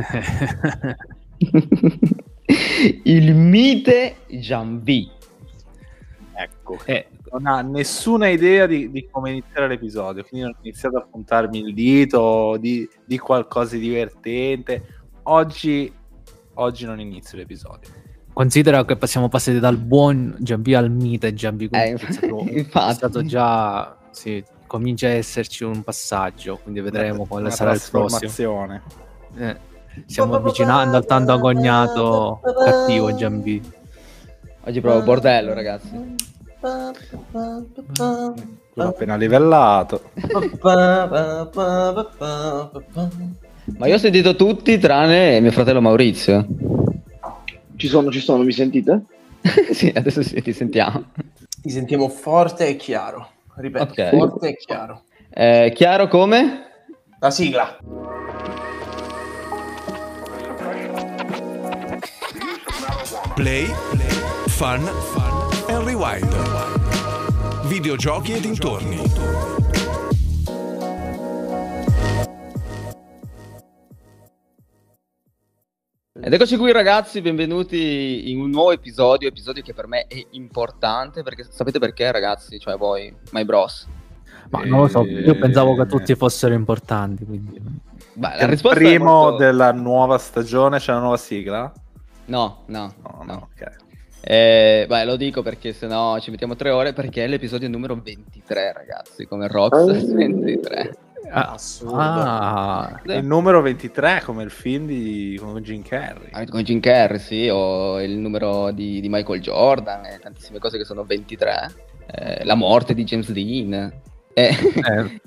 il mite Gianvi. Ecco, eh, non ha nessuna idea di, di, come iniziare l'episodio, quindi non ho iniziato a puntarmi il dito di, di qualcosa di divertente. Oggi, oggi non inizio l'episodio. Considera che siamo passati dal buon Giambi al mite Giambi, eh, è, stato, è stato già... Sì, comincia a esserci un passaggio, quindi vedremo quale sarà il prossimo. Eh, stiamo avvicinando al tanto agognato cattivo Giambi. Oggi provo bordello, ragazzi. L'ho appena livellato. Ma io ho sentito tutti tranne mio fratello Maurizio. Ci sono, ci sono, mi sentite? sì, adesso sì, ti sentiamo. Ti sentiamo forte e chiaro. Ripeto, okay. forte e chiaro. Eh, chiaro come? La sigla. Play, play, fun, fun and rewind. Videogiochi e dintorni. Ed eccoci qui ragazzi, benvenuti in un nuovo episodio, episodio che per me è importante perché sapete perché ragazzi, cioè voi, my bros. Ma non lo so, io pensavo che tutti fossero importanti, quindi... Beh, la risposta il primo molto... della nuova stagione c'è una nuova sigla? No, no, no, no. ok. Eh, beh, lo dico perché sennò ci mettiamo tre ore perché è l'episodio numero 23 ragazzi, come Rox 23. Ah, ah, il numero 23 come il film di con Jim Carrey. Ah, con Jim Carrey, sì, o il numero di, di Michael Jordan, e tantissime cose che sono 23. Eh, la morte di James Dean. Eh.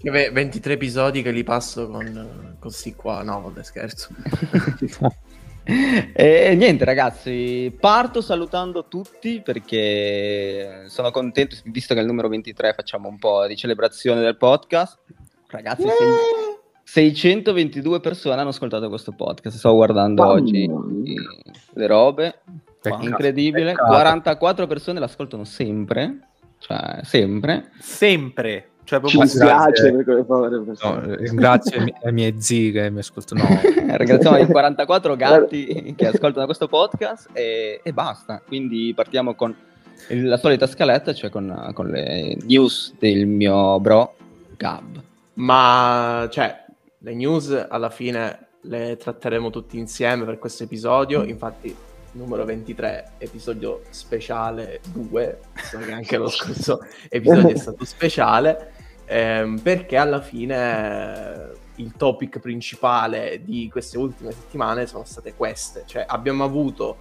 Eh. 23 episodi che li passo con così qua. No, vabbè, scherzo. e niente ragazzi, parto salutando tutti perché sono contento, visto che è il numero 23 facciamo un po' di celebrazione del podcast. Ragazzi, yeah. 622 persone hanno ascoltato questo podcast. Sto guardando Mamma oggi le robe. Peccato, Incredibile. Peccato. 44 persone l'ascoltano sempre. Cioè, sempre. Sempre. Cioè, Ci dispiace no, ringrazio le mie zii che mi ascoltano. Ringraziamo i 44 gatti che ascoltano questo podcast e, e basta. Quindi partiamo con la solita scaletta, cioè con, con le news del mio bro Gab. Ma cioè, le news alla fine le tratteremo tutti insieme per questo episodio. Infatti, numero 23, episodio speciale 2, che anche lo scorso episodio è stato speciale, ehm, perché alla fine il topic principale di queste ultime settimane sono state queste. Cioè, abbiamo avuto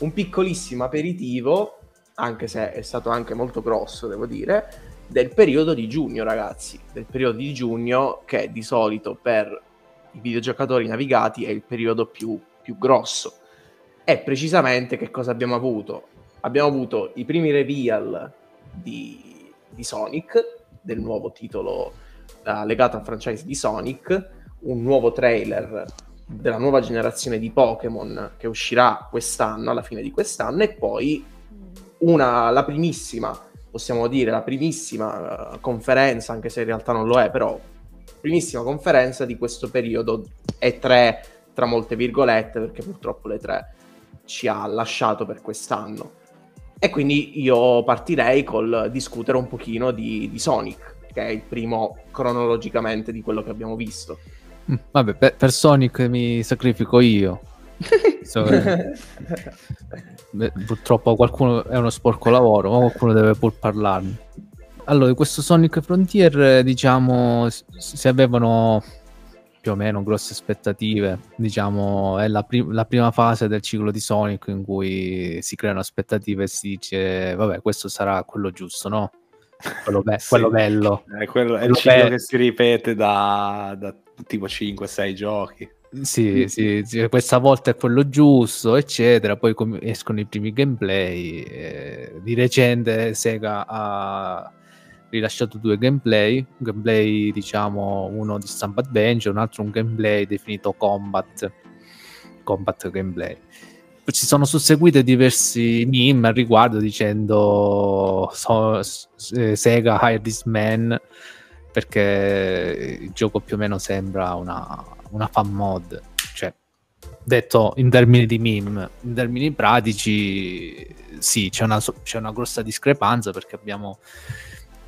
un piccolissimo aperitivo, anche se è stato anche molto grosso, devo dire, del periodo di giugno, ragazzi, del periodo di giugno che di solito per i videogiocatori navigati è il periodo più, più grosso. E precisamente che cosa abbiamo avuto? Abbiamo avuto i primi reveal di, di Sonic, del nuovo titolo uh, legato al franchise di Sonic, un nuovo trailer della nuova generazione di Pokémon che uscirà quest'anno, alla fine di quest'anno, e poi una, la primissima possiamo dire, la primissima uh, conferenza, anche se in realtà non lo è, però primissima conferenza di questo periodo E3, tra molte virgolette, perché purtroppo l'E3 ci ha lasciato per quest'anno. E quindi io partirei col discutere un pochino di, di Sonic, che è il primo cronologicamente di quello che abbiamo visto. Mm, vabbè, per, per Sonic mi sacrifico io. so, Beh, purtroppo qualcuno è uno sporco lavoro, ma qualcuno deve pur parlarne. Allora, questo Sonic Frontier, diciamo, si avevano più o meno grosse aspettative. Diciamo, è la, prim- la, prima fase del ciclo di Sonic in cui si creano aspettative e si dice, vabbè, questo sarà quello giusto, no? Quello, be- sì. quello bello. È, quello, è il ciclo be- che si ripete da, da tipo 5-6 giochi. Sì, sì, sì, questa volta è quello giusto, eccetera. Poi com- escono i primi gameplay. Eh, di recente Sega ha rilasciato due gameplay, un gameplay diciamo uno di stampa adventure, un altro un gameplay definito combat, combat gameplay. Ci sono susseguite diversi meme al riguardo dicendo so, eh, Sega Hire This Man perché il gioco più o meno sembra una, una fan mod, cioè detto in termini di meme, in termini pratici, sì, c'è una, c'è una grossa discrepanza perché abbiamo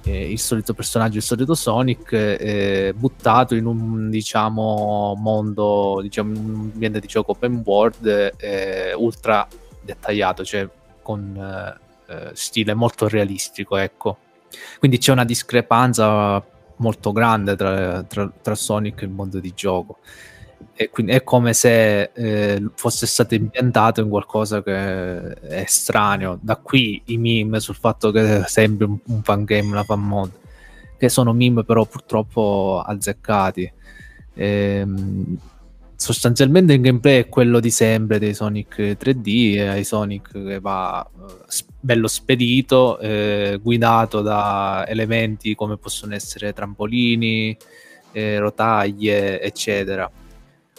eh, il solito personaggio, il solito Sonic, eh, buttato in un diciamo mondo, diciamo, un ambiente di gioco open world eh, ultra dettagliato, cioè con eh, eh, stile molto realistico, ecco. Quindi c'è una discrepanza molto grande tra, tra, tra Sonic e il mondo di gioco e quindi è come se eh, fosse stato ambientato in qualcosa che è estraneo. Da qui i meme sul fatto che sembri un, un fan game, una fan mod, che sono meme però purtroppo azzeccati. E, ehm, sostanzialmente il gameplay è quello di sempre dei Sonic 3D, ai Sonic che va uh, bello spedito, eh, guidato da elementi come possono essere trampolini, eh, rotaie, eccetera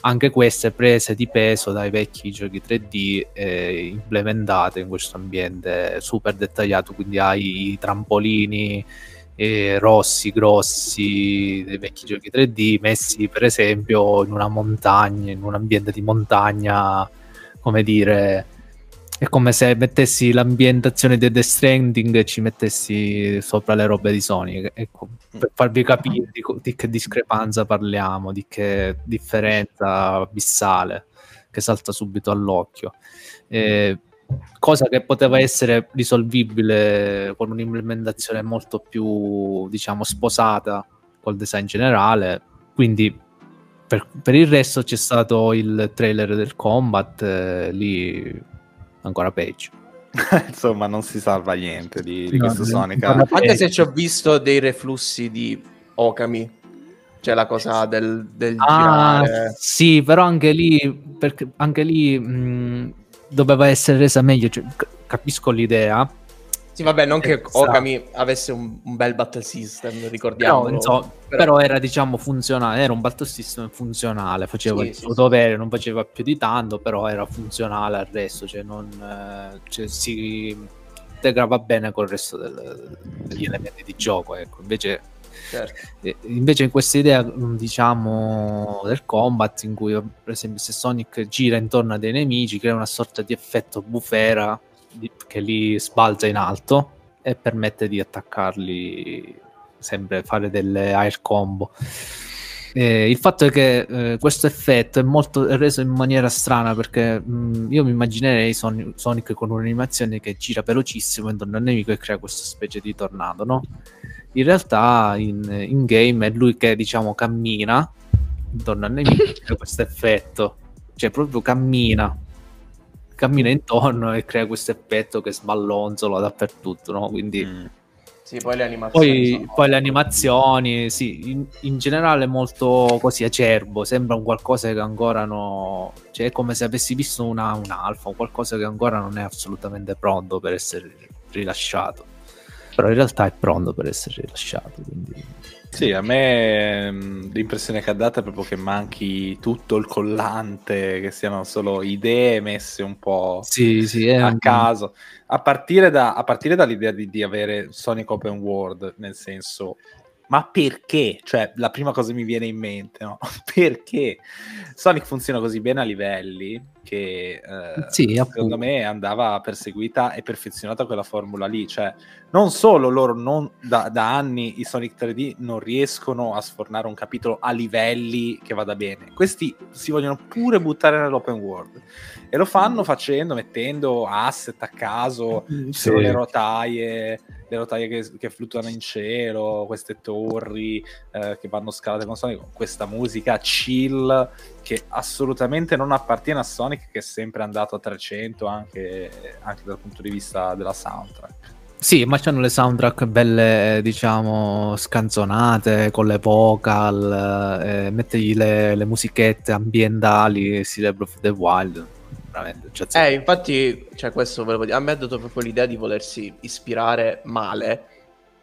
anche queste prese di peso dai vecchi giochi 3D eh, implementate in questo ambiente super dettagliato, quindi hai i trampolini eh, rossi, grossi dei vecchi giochi 3D messi per esempio in una montagna, in un ambiente di montagna, come dire, è come se mettessi l'ambientazione di The Stranding e ci mettessi sopra le robe di Sony. Ecco, per farvi capire di, di, che discrepanza parliamo, di che differenza abissale che salta subito all'occhio. Eh, cosa che poteva essere risolvibile con un'implementazione molto più, diciamo, sposata col design generale. Quindi per, per il resto c'è stato il trailer del combat, eh, lì ancora peggio. Insomma, non si salva niente di, di no, questo Sonic. Anche se ci ho visto dei reflussi di Okami, cioè la cosa del, del ah, girare. Sì, però anche lì, perché anche lì mh, doveva essere resa meglio. Cioè, capisco l'idea, sì, vabbè, non che esatto. Okami avesse un, un, bel battle system, ricordiamo. No, so, però... però... era, diciamo, funzionale, era un battle system funzionale, faceva sì, il suo sì, dovere, sì. non faceva più di tanto, però era funzionale al resto, cioè, non, eh, cioè si integrava bene col resto del, degli elementi di gioco, ecco. Invece Certo. Invece in questa idea, diciamo, del combat, in cui per esempio se Sonic gira intorno a dei nemici, crea una sorta di effetto bufera che li sbalza in alto e permette di attaccarli sempre fare delle air combo. Eh, il fatto è che eh, questo effetto è molto è reso in maniera strana perché mh, mm, io mi immaginerei Son- Sonic con un'animazione che gira velocissimo intorno al nemico e crea questa specie di tornado, no? In realtà in, in game è lui che diciamo cammina intorno al nemico e crea questo effetto, cioè proprio cammina cammina intorno e crea questo effetto che sballonzola dappertutto, no? Quindi... Mm. Sì, poi le animazioni. Poi, poi le animazioni, sì, in, in, generale molto così acerbo, sembra un qualcosa che ancora no... Cioè è come se avessi visto una, un alfa, qualcosa che ancora non è assolutamente pronto per essere rilasciato. Però in realtà è pronto per essere rilasciato, quindi... Sì, a me mh, l'impressione che ha dato è proprio che manchi tutto il collante, che siano solo idee messe un po' sì, sì, a un... caso. A partire, da, a partire dall'idea di, di, avere Sonic Open World, nel senso, ma perché? Cioè, la prima cosa che mi viene in mente, no? perché Sonic funziona così bene a livelli che eh, sì, secondo me andava perseguita e perfezionata quella formula lì. Cioè, non solo loro non, da, da, anni i Sonic 3D non riescono a sfornare un capitolo a livelli che vada bene, questi si vogliono pure buttare nell'open world e lo fanno facendo, mettendo asset a caso, mm, sì. le rotaie le rotaie che, che, fluttuano in cielo, queste torri eh, che vanno scalate con Sonic, questa musica chill che assolutamente non appartiene a Sonic, che è sempre andato a 300 anche, anche dal punto di vista della soundtrack. Sì, ma c'hanno le soundtrack belle, diciamo, scanzonate, con le vocal, eh, mettegli le, le musichette ambientali, Celebro of the Wild veramente. Cioè, eh, infatti, cioè, questo volevo dire. A me ha dato proprio l'idea di volersi ispirare male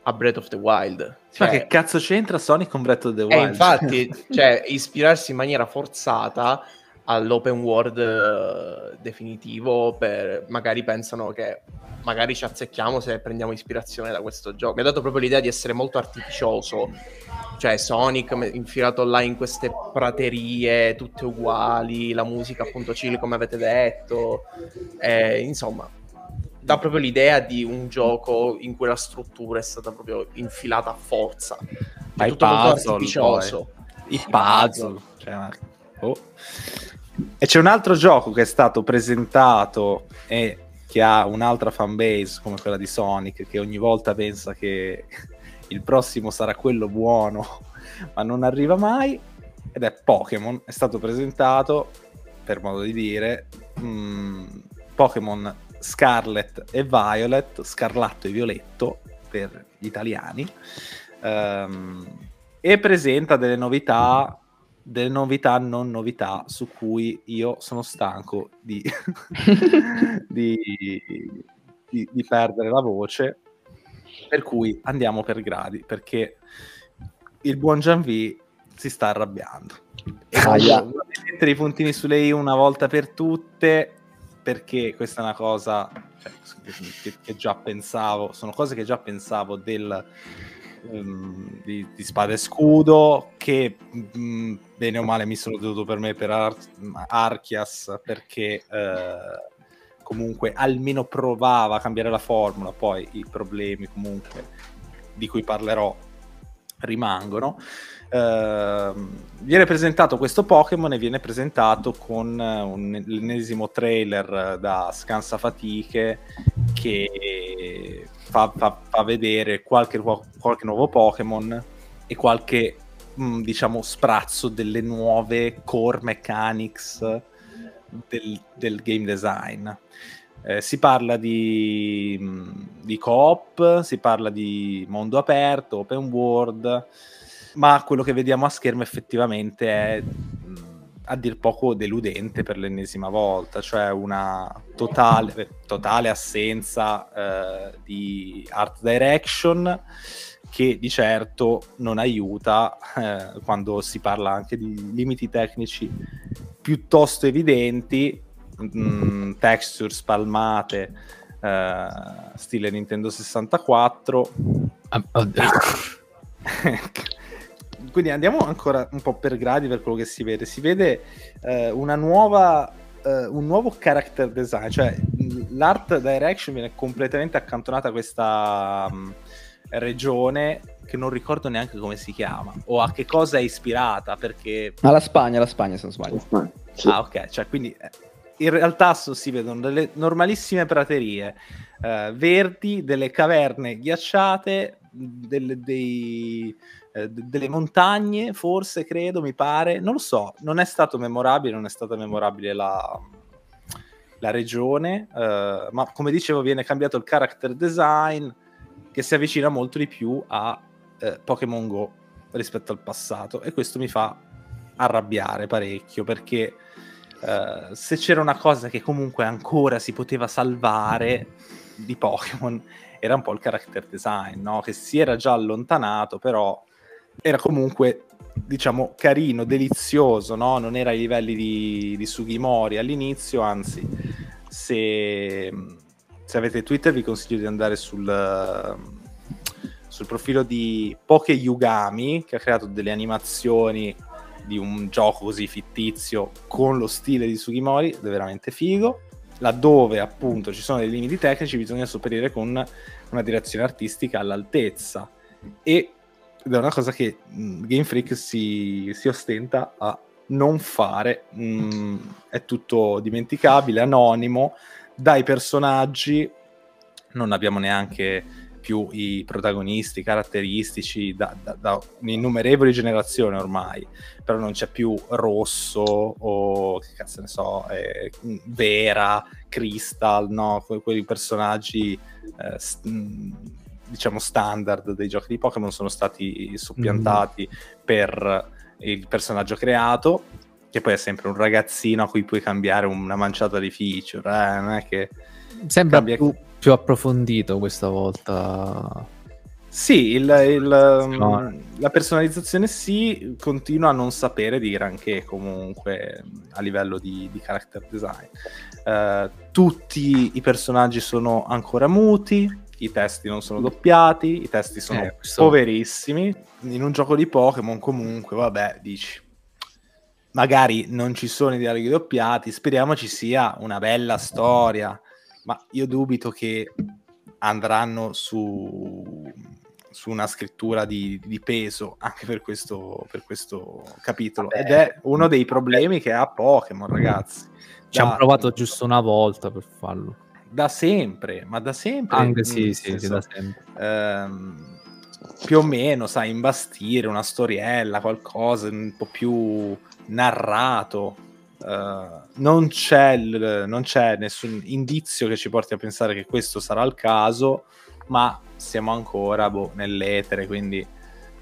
a Breath of the Wild. Cioè, ma che cazzo c'entra Sonic con Breath of the eh, Wild? Eh, infatti, cioè, ispirarsi in maniera forzata all'open world uh, definitivo, per, magari pensano che magari ci azzecchiamo se prendiamo ispirazione da questo gioco. Mi ha dato proprio l'idea di essere molto artificioso, cioè Sonic infilato là in queste praterie tutte uguali, la musica appunto chill come avete detto, eh, insomma dà proprio l'idea di un gioco in cui la struttura è stata proprio infilata a forza. Ma è tutto puzzle, artificioso. Poi. I puzzle. Cioè, oh. E c'è un altro gioco che è stato presentato e che ha un'altra fanbase come quella di Sonic, che ogni volta pensa che il prossimo sarà quello buono, ma non arriva mai. Ed è Pokémon. È stato presentato, per modo di dire, mm, Pokémon Scarlet e Violet, Scarlatto e Violetto per gli italiani, um, e presenta delle novità, delle novità non novità su cui io sono stanco di, di, di, di perdere la voce, per cui andiamo per gradi, perché il buon Gianvi si sta arrabbiando. E mettere i puntini sulle i una volta per tutte perché questa è una cosa cioè, che, che, già pensavo, sono cose che già pensavo del, um, di, di, Spada e Scudo, che um, bene o male mi sono dovuto per me per Ar- Archias, perché uh, comunque almeno provava a cambiare la formula, poi i problemi comunque di cui parlerò rimangono. Uh, viene presentato questo Pokémon e viene presentato con uh, un, l'ennesimo trailer da Scansa Fatiche che fa, fa, fa vedere qualche, qualche, nuovo Pokémon e qualche mh, mm, diciamo sprazzo delle nuove core mechanics del, del game design. Eh, si parla di, mm, di co-op, si parla di mondo aperto, open world, ma quello che vediamo a schermo effettivamente è a dir poco deludente per l'ennesima volta, cioè una totale, totale assenza eh, di art direction che di certo non aiuta eh, quando si parla anche di limiti tecnici piuttosto evidenti, mh, mm, texture spalmate, eh, stile Nintendo 64. Oh, quindi andiamo ancora un po' per gradi per quello che si vede. Si vede eh, una nuova, eh, un nuovo character design, cioè l'art direction viene completamente accantonata a questa um, regione che non ricordo neanche come si chiama o a che cosa è ispirata perché... Alla Spagna, la Spagna se non sbaglio. Sì. Ah ok, cioè quindi eh, in realtà si vedono delle normalissime praterie eh, verdi, delle caverne ghiacciate, delle, dei, eh, delle montagne, forse, credo, mi pare, non lo so, non è stato memorabile, non è stata memorabile la, la regione, eh, ma come dicevo viene cambiato il character design che si avvicina molto di più a eh, Pokémon Go rispetto al passato e questo mi fa arrabbiare parecchio perché uh, se c'era una cosa che comunque ancora si poteva salvare di Pokémon era un po' il character design, no? che si era già allontanato però era comunque diciamo carino, delizioso, no? non era ai livelli di, di Sugimori all'inizio, anzi se, se, avete Twitter vi consiglio di andare sul, sul profilo di Poke Yugami che ha creato delle animazioni di un gioco così fittizio con lo stile di Sugimori, è veramente figo. Laddove appunto ci sono dei limiti tecnici, bisogna sopperire con una direzione artistica all'altezza. E ed è una cosa che mm, Game Freak si, si, ostenta a non fare. Mh, mm, è tutto dimenticabile, anonimo, dai personaggi, non abbiamo neanche più i protagonisti caratteristici da, da, da innumerevoli generazioni ormai, però non c'è più Rosso o che cazzo ne so, eh, Vera, Crystal, no? Que- quei personaggi eh, st- diciamo standard dei giochi di Pokémon sono stati soppiantati mm. per il personaggio creato, che poi è sempre un ragazzino a cui puoi cambiare una manciata di feature, eh? non è che sembra cambia... più, più approfondito questa volta. Sì, il, il, no. la personalizzazione sì, continua a non sapere di granché comunque a livello di, di character design. Uh, tutti i personaggi sono ancora muti, i testi non sono doppiati, i testi sono eh, poverissimi. In un gioco di Pokémon comunque, vabbè, dici, magari non ci sono i dialoghi doppiati, speriamo ci sia una bella storia, ma io dubito che andranno su su una scrittura di, di peso anche per questo, per questo capitolo. Vabbè. Ed è uno dei problemi che ha Pokémon, ragazzi. Ci hanno provato giusto una volta per farlo. Da sempre, ma da sempre. Anche sì, sì, sì, da sempre. Ehm, più o meno, sai, imbastire una storiella, qualcosa un po' più narrato. Uh, non, c'è il, non c'è nessun indizio che ci porti a pensare che questo sarà il caso, ma siamo ancora boh, nell'etere, quindi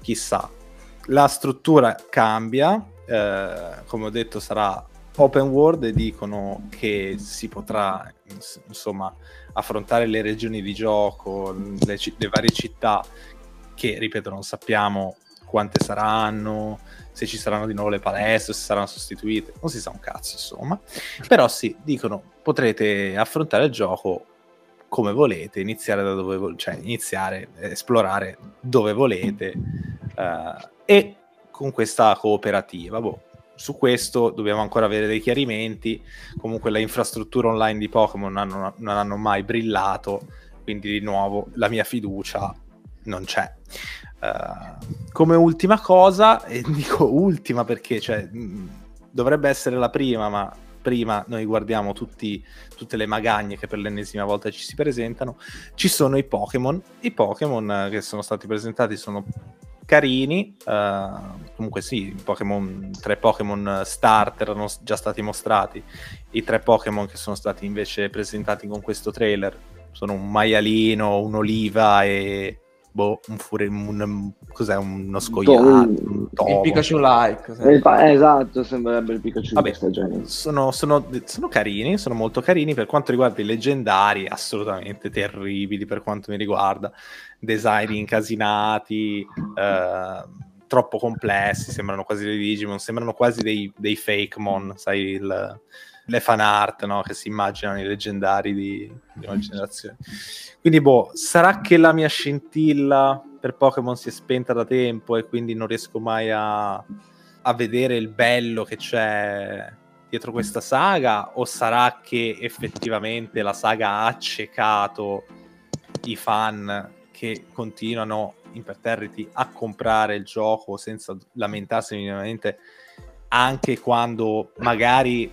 chissà. La struttura cambia, eh, come ho detto sarà open world e dicono che si potrà insomma affrontare le regioni di gioco, le, le varie città che ripeto non sappiamo quante saranno, se ci saranno di nuovo le palestre, se saranno sostituite, non si sa un cazzo insomma. Però sì, dicono potrete affrontare il gioco come volete, iniziare da dove volete, cioè iniziare, esplorare dove volete uh, e con questa cooperativa. Boh, su questo dobbiamo ancora avere dei chiarimenti. Comunque le infrastrutture online di Pokémon non, non hanno mai brillato, quindi di nuovo la mia fiducia non c'è. Uh, come ultima cosa, e dico ultima perché cioè, mh, dovrebbe essere la prima, ma prima noi guardiamo tutti, tutte le magagne che per l'ennesima volta ci si presentano, ci sono i Pokémon. I Pokémon che sono stati presentati sono carini, uh, comunque sì, Pokemon, tre Pokémon starter erano già stati mostrati, i tre Pokémon che sono stati invece presentati con questo trailer sono un maialino, un'oliva e boh, un, fure, un, cos'è, uno scoiato, un il Pikachu like. esatto, sembrerebbe il Pikachu Vabbè, sono, sono, sono, carini, sono molto carini per quanto riguarda i leggendari, assolutamente terribili per quanto mi riguarda, design incasinati, eh, troppo complessi, sembrano quasi dei Digimon, sembrano quasi dei, dei fake mon, sai il le fan art no? che si immaginano i leggendari di, una generazione. Quindi, boh, sarà che la mia scintilla per Pokémon si è spenta da tempo e quindi non riesco mai a, a vedere il bello che c'è dietro questa saga o sarà che effettivamente la saga ha accecato i fan che continuano imperterriti a comprare il gioco senza lamentarsi minimamente anche quando magari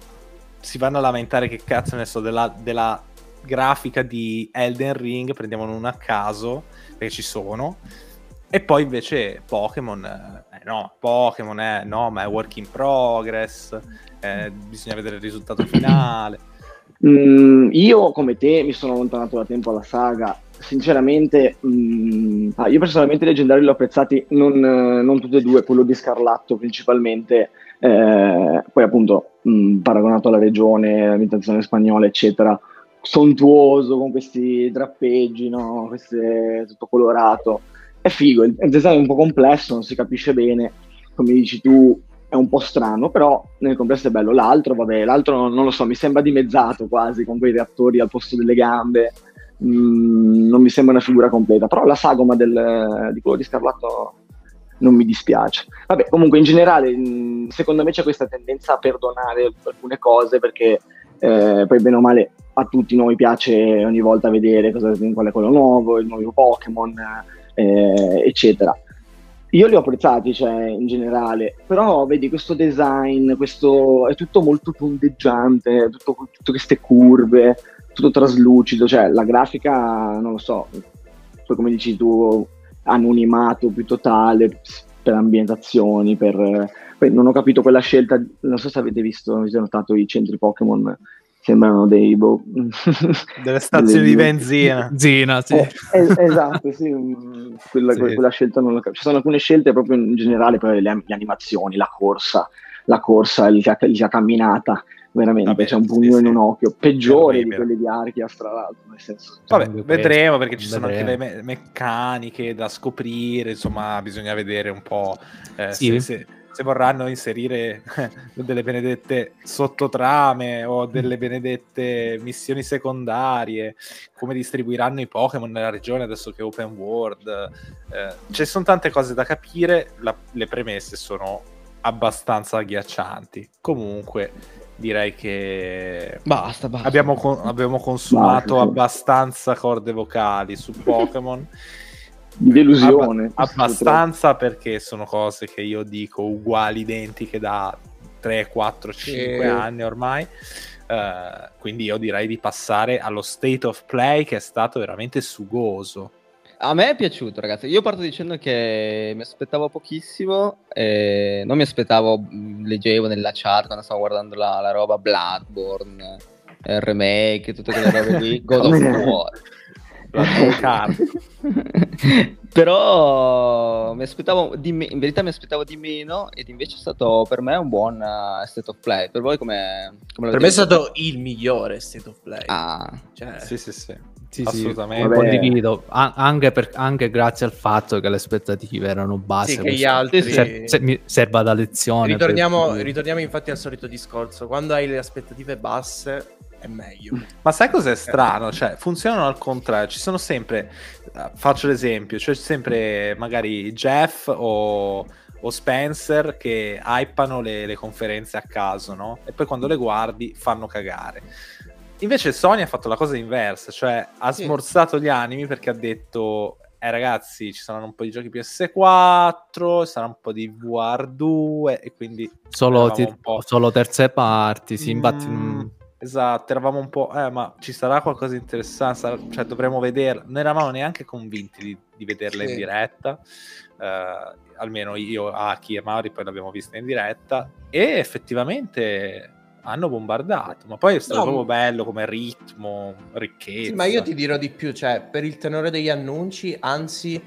si vanno a lamentare che cazzo ne so della, della grafica di Elden Ring, prendiamone una a caso, perché ci sono, e poi invece Pokémon, eh, no, Pokémon è, no, ma è work in progress, eh, bisogna vedere il risultato finale. Mm, io come te mi sono allontanato da tempo alla saga, sinceramente, mm, ah, io personalmente leggendari li ho apprezzati non, non tutti e due, quello di Scarlatto principalmente, eh, poi appunto mh, paragonato alla regione, l'ambientazione spagnola, eccetera, sontuoso con questi drappeggi, no? Queste, tutto colorato. È figo, il, il design è un po' complesso, non si capisce bene, come dici tu è un po' strano, però nel complesso è bello. L'altro, vabbè, l'altro non lo so, mi sembra dimezzato quasi con quei reattori al posto delle gambe. Mm, non mi sembra una figura completa, però la sagoma del, di quello di Scarlatto non mi dispiace. Vabbè, comunque in generale, secondo me c'è questa tendenza a perdonare alcune cose perché eh, poi bene o male a tutti noi piace ogni volta vedere cosa, qual è quello nuovo, il nuovo Pokémon, eh, eccetera. Io li ho apprezzati, cioè, in generale, però vedi questo design, questo, è tutto molto tondeggiante, tutto, tutte queste curve, tutto traslucido, cioè la grafica, non lo so, poi come dici tu, anonimato più totale per ambientazioni, per... Poi non ho capito quella scelta, non so se avete visto, avete notato i centri Pokémon, sembrano dei... Boh, delle stazioni di benzina. Zina, sì. Eh, es- esatto, sì, quella, sì. quella, scelta non l'ho capito. Ci sono alcune scelte proprio in generale, poi le, le animazioni, la corsa, la corsa, la, la camminata, veramente Vabbè, c'è un pugno sì. in un occhio, peggiore di quelli di Archias tra l'altro, nel senso... Vabbè, Vedremo, vedremo perché ci sono anche le vedremo. me- meccaniche da scoprire, insomma, bisogna vedere un po' eh, Sì. se, se- se vorranno inserire delle benedette sottotrame o delle benedette missioni secondarie, come distribuiranno i Pokémon nella regione adesso che è open world. Eh, ci sono tante cose da capire, la- le premesse sono abbastanza agghiaccianti. Comunque, direi che Basta, basta. abbiamo, con- abbiamo consumato Basta. abbastanza corde vocali su Pokémon. Di delusione. Abba- abbastanza perché sono cose che io dico uguali, identiche da 3, 4, 5 Sì. anni ormai. Eh, quindi io direi di passare allo state of play che è stato veramente sugoso. A me è piaciuto, ragazzi. Io parto dicendo che mi aspettavo pochissimo. e non mi aspettavo, leggevo nella chat quando stavo guardando la, la roba Bloodborne, eh, il remake, tutte quelle robe lì. God of War. Però mi aspettavo di me- in verità mi aspettavo di meno ed invece è stato per me un buon eh, state of play. Per voi come, come Per me è stato il migliore State of Play. Ah, Cioè, sì, sì, sì. Sì, Assolutamente. Sì, condivido, anche, per- anche grazie al fatto che le aspettative erano basse. Sì, che gli altri- ser- se- mi serva da lezione. ritorniamo, per- ritorniamo infatti al solito discorso. Quando hai le aspettative basse è meglio. Ma sai cos'è strano? Cioè, funzionano al contrario. Ci sono sempre, faccio l'esempio, c'è sempre magari Jeff o, o Spencer che hypano le, le conferenze a caso, no? E poi quando le guardi fanno cagare. Invece Sony ha fatto la cosa inversa, cioè ha Sì. smorzato gli animi perché ha detto eh ragazzi ci saranno un po' di giochi PS4, sarà un po' di VR2 e quindi Solo, ti- solo terze parti, sì, infatti... Mm, Esatto, eravamo un po', eh, ma ci sarà qualcosa di interessante, sarà- cioè dovremo vederla. Non eravamo neanche convinti di, di vederla Sì. in diretta, eh, almeno io, Aki e Mauri poi l'abbiamo vista in diretta, e effettivamente hanno bombardato, ma poi è stato No, proprio bello come ritmo, ricchezza. Sì, ma io ti dirò di più, cioè, per il tenore degli annunci, anzi,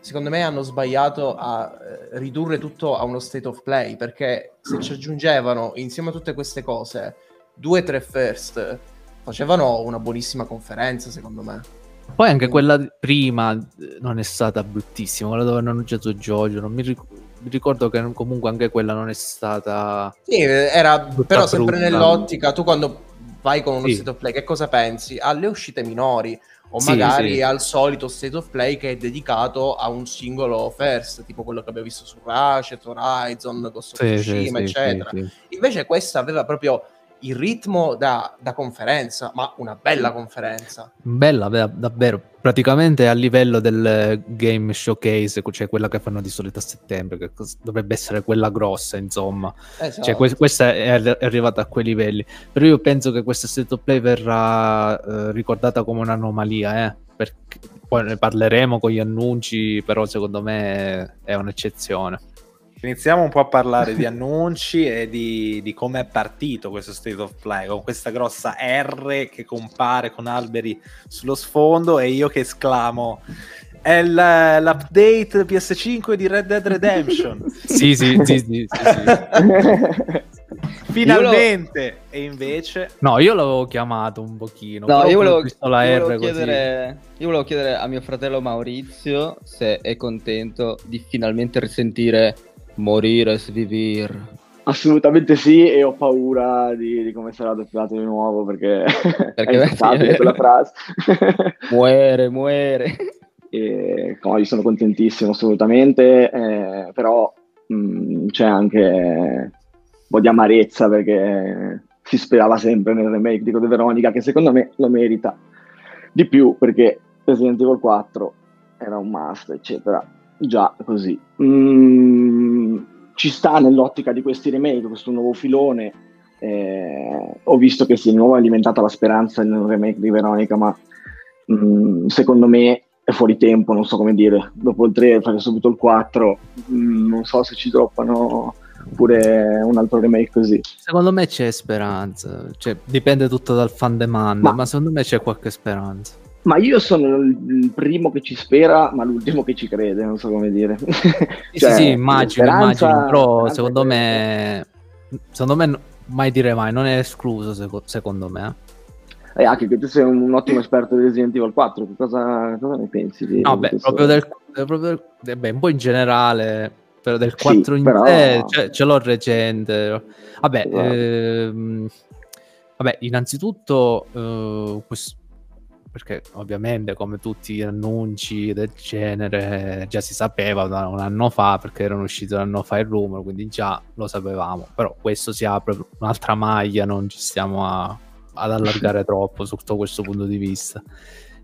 secondo me hanno sbagliato a eh, ridurre tutto a uno state of play, perché se ci aggiungevano insieme a tutte queste cose due tre first, facevano una buonissima conferenza, secondo me. Poi anche quella prima eh, non è stata bruttissima, quella dove hanno annunciato Jojo, non mi, ric- mi ricordo che comunque anche quella non è stata... Sì, era però sempre brutta. nell'ottica, tu quando vai con uno Sì. state of play, che cosa pensi? Alle uscite minori o Sì, magari sì. al solito state of play che è dedicato a un singolo first, tipo quello che abbiamo visto su Ratchet, Horizon, Ghost of Tsushima, eccetera. Invece questa aveva proprio il ritmo da, da conferenza, ma una bella conferenza. Bella, davvero. Praticamente a livello del game showcase, cioè quella che fanno di solito a settembre, che dovrebbe essere quella grossa, insomma. Esatto. Cioè, que- questa è, è arrivata a quei livelli. Però io penso che questa state of play verrà eh, ricordata come un'anomalia, eh, perché poi ne parleremo con gli annunci, però secondo me è un'eccezione. Iniziamo un po' a parlare di annunci e di, di come è partito questo State of Play, con questa grossa R che compare con alberi sullo sfondo e io che esclamo è l- l'update PS5 di Red Dead Redemption. Sì, sì, sì, sì, sì, sì. Finalmente! E invece... No, io l'avevo chiamato un pochino. No, io volevo, ho visto la io R volevo così. chiedere, io volevo chiedere a mio fratello Maurizio se è contento di finalmente risentire morire e svivir. Assolutamente sì, e ho paura di, di come sarà doppiato di nuovo perché, Perché è instabile quella frase. Muore, muore. E, no, io sono contentissimo assolutamente, eh, però mh, c'è anche un po' di amarezza perché si sperava sempre nel remake di Code Veronica che secondo me lo merita di più perché Resident Evil 4 era un must, eccetera. Già così. Mm, ci sta nell'ottica di questi remake, questo nuovo filone. eh, ho visto che si è di nuovo alimentata la speranza nel remake di Veronica, ma mm, secondo me è fuori tempo, non so come dire. Dopo il 3 fare subito il 4, mm, non so se ci droppano pure un altro remake così. Secondo me c'è speranza. Cioè, dipende tutto dal fan demand, ma... Ma- secondo me c'è qualche speranza. Ma io sono il primo che ci spera, ma l'ultimo che ci crede, non so come dire. Sì, Cioè, sì, sì, immagino, speranza- immagino, però secondo me, secondo me mai dire mai, non è escluso seco- secondo me. E anche che tu sei un, un ottimo esperto di Resident Evil 4, che cosa, cosa ne pensi? Di, No, beh, questo? proprio del, eh, proprio del- beh, un po' in generale, però del Sì, 4 in però- sé, cioè, ce l'ho recente. Vabbè, Esatto. ehm, vabbè innanzitutto, eh, quest- perché ovviamente come tutti gli annunci del genere già si sapeva da un anno fa, perché erano usciti un anno fa il rumor, quindi già lo sapevamo, però questo si apre un'altra maglia, non ci stiamo a- ad allargare troppo sotto questo punto di vista.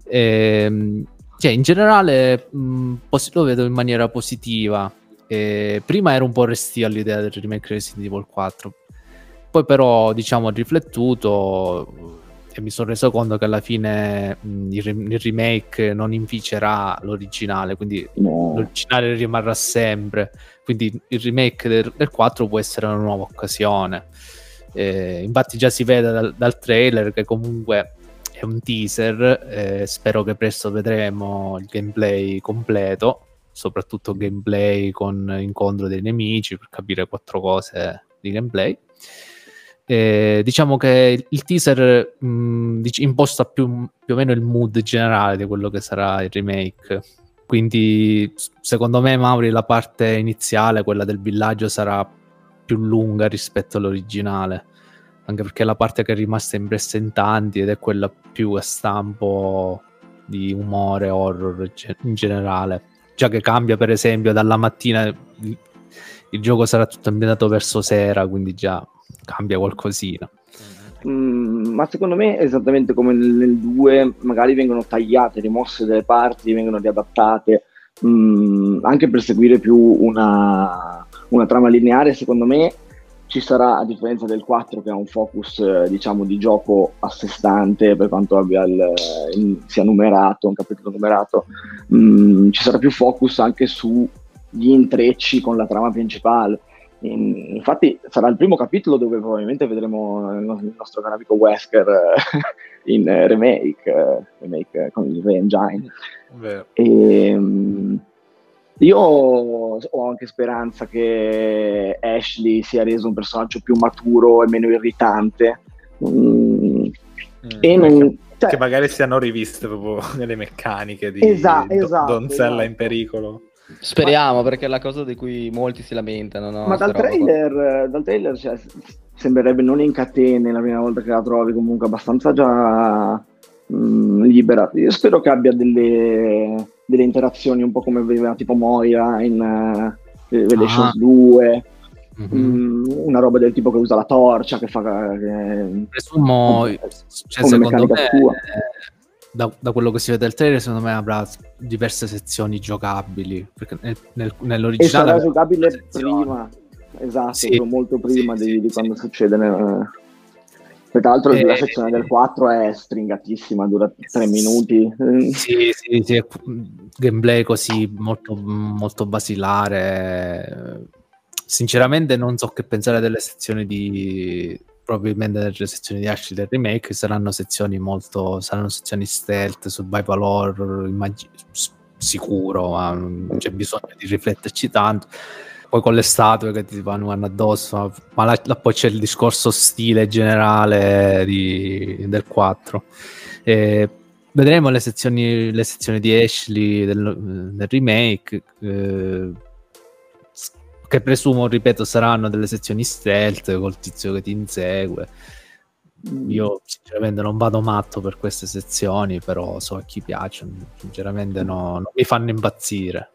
Ehm, cioè, in generale mh, pos- lo vedo in maniera positiva. Eh, prima ero un po' restio all'idea del remake Resident Evil 4, poi però diciamo ho riflettuto e mi sono reso conto che alla fine mh, il, il remake non inficerà l'originale, quindi No. l'originale rimarrà sempre. Quindi il remake del, del 4 può essere una nuova occasione. Eh, infatti, già si vede dal, dal trailer che comunque è un teaser. eh, spero che presto vedremo il gameplay completo, soprattutto gameplay con incontro dei nemici per capire quattro cose di gameplay. Eh, diciamo che il teaser mh, dic- imposta più, più o meno il mood generale di quello che sarà il remake. Quindi, secondo me, Mauri, la parte iniziale, quella del villaggio, sarà più lunga rispetto all'originale. Anche perché è la parte che è rimasta impressa in tanti ed è quella più a stampo di umore, horror in generale. Già che cambia, per esempio, dalla mattina il, gioco sarà tutto ambientato verso sera, quindi già cambia qualcosina. Mm, ma secondo me, esattamente come nel 2, magari vengono tagliate, rimosse delle parti, vengono riadattate, mm, anche per seguire più una, una trama lineare, secondo me ci sarà, a differenza del 4 che ha un focus, eh, diciamo, di gioco a sé stante, per quanto abbia il, il- sia numerato, un capitolo numerato, mm, ci sarà più focus anche sugli intrecci con la trama principale. In- infatti sarà il primo capitolo dove probabilmente vedremo il no- il nostro caro amico Wesker eh, in eh, remake, eh, remake con il Re-Engine. E, mm, io ho anche speranza che Ashley sia reso un personaggio più maturo e meno irritante. Mm, e non- cioè, che magari siano riviste proprio nelle meccaniche di esatto, donzella esatto. in pericolo. Speriamo, perché è la cosa di cui molti si lamentano. no? Ma dal trailer, dal trailer cioè, sembrerebbe non in catene la prima volta che la trovi, comunque abbastanza già mm, libera. Io spero che abbia delle, delle interazioni un po' come aveva tipo Moira in eh, Revelations Ah. 2, Mhm. mm, una roba del tipo che usa la torcia, che fa... Che, Presumo, come- cioè, come secondo meccanica me, sua. Eh, da, da quello che si vede dal trailer, secondo me avrà diverse sezioni giocabili. Perché nel- nel- e nell'originale sarà aveva giocabile prima, esatto, Sì, molto prima sì, di, sì, di quando succede. nel- Tra l'altro Eh, la sezione del 4 è stringatissima, dura 3 minuti. Eh, Sì, sì, sì, è- gameplay così molto, molto basilare. Sinceramente non so che pensare delle sezioni di probabilmente delle sezioni di Ashley del remake saranno sezioni molto saranno sezioni stealth, survival horror, immagino sicuro, ma non c'è bisogno di rifletterci tanto. Poi con le statue che ti vanno, addosso, ma là- là poi c'è il discorso stile generale di- del 4. Eh, vedremo le sezioni, le sezioni di Ashley del, del remake, eh, che presumo, ripeto, saranno delle sezioni stealth col tizio che ti insegue. Io sinceramente non vado matto per queste sezioni, però so a chi piacciono. Sinceramente no- non mi fanno impazzire.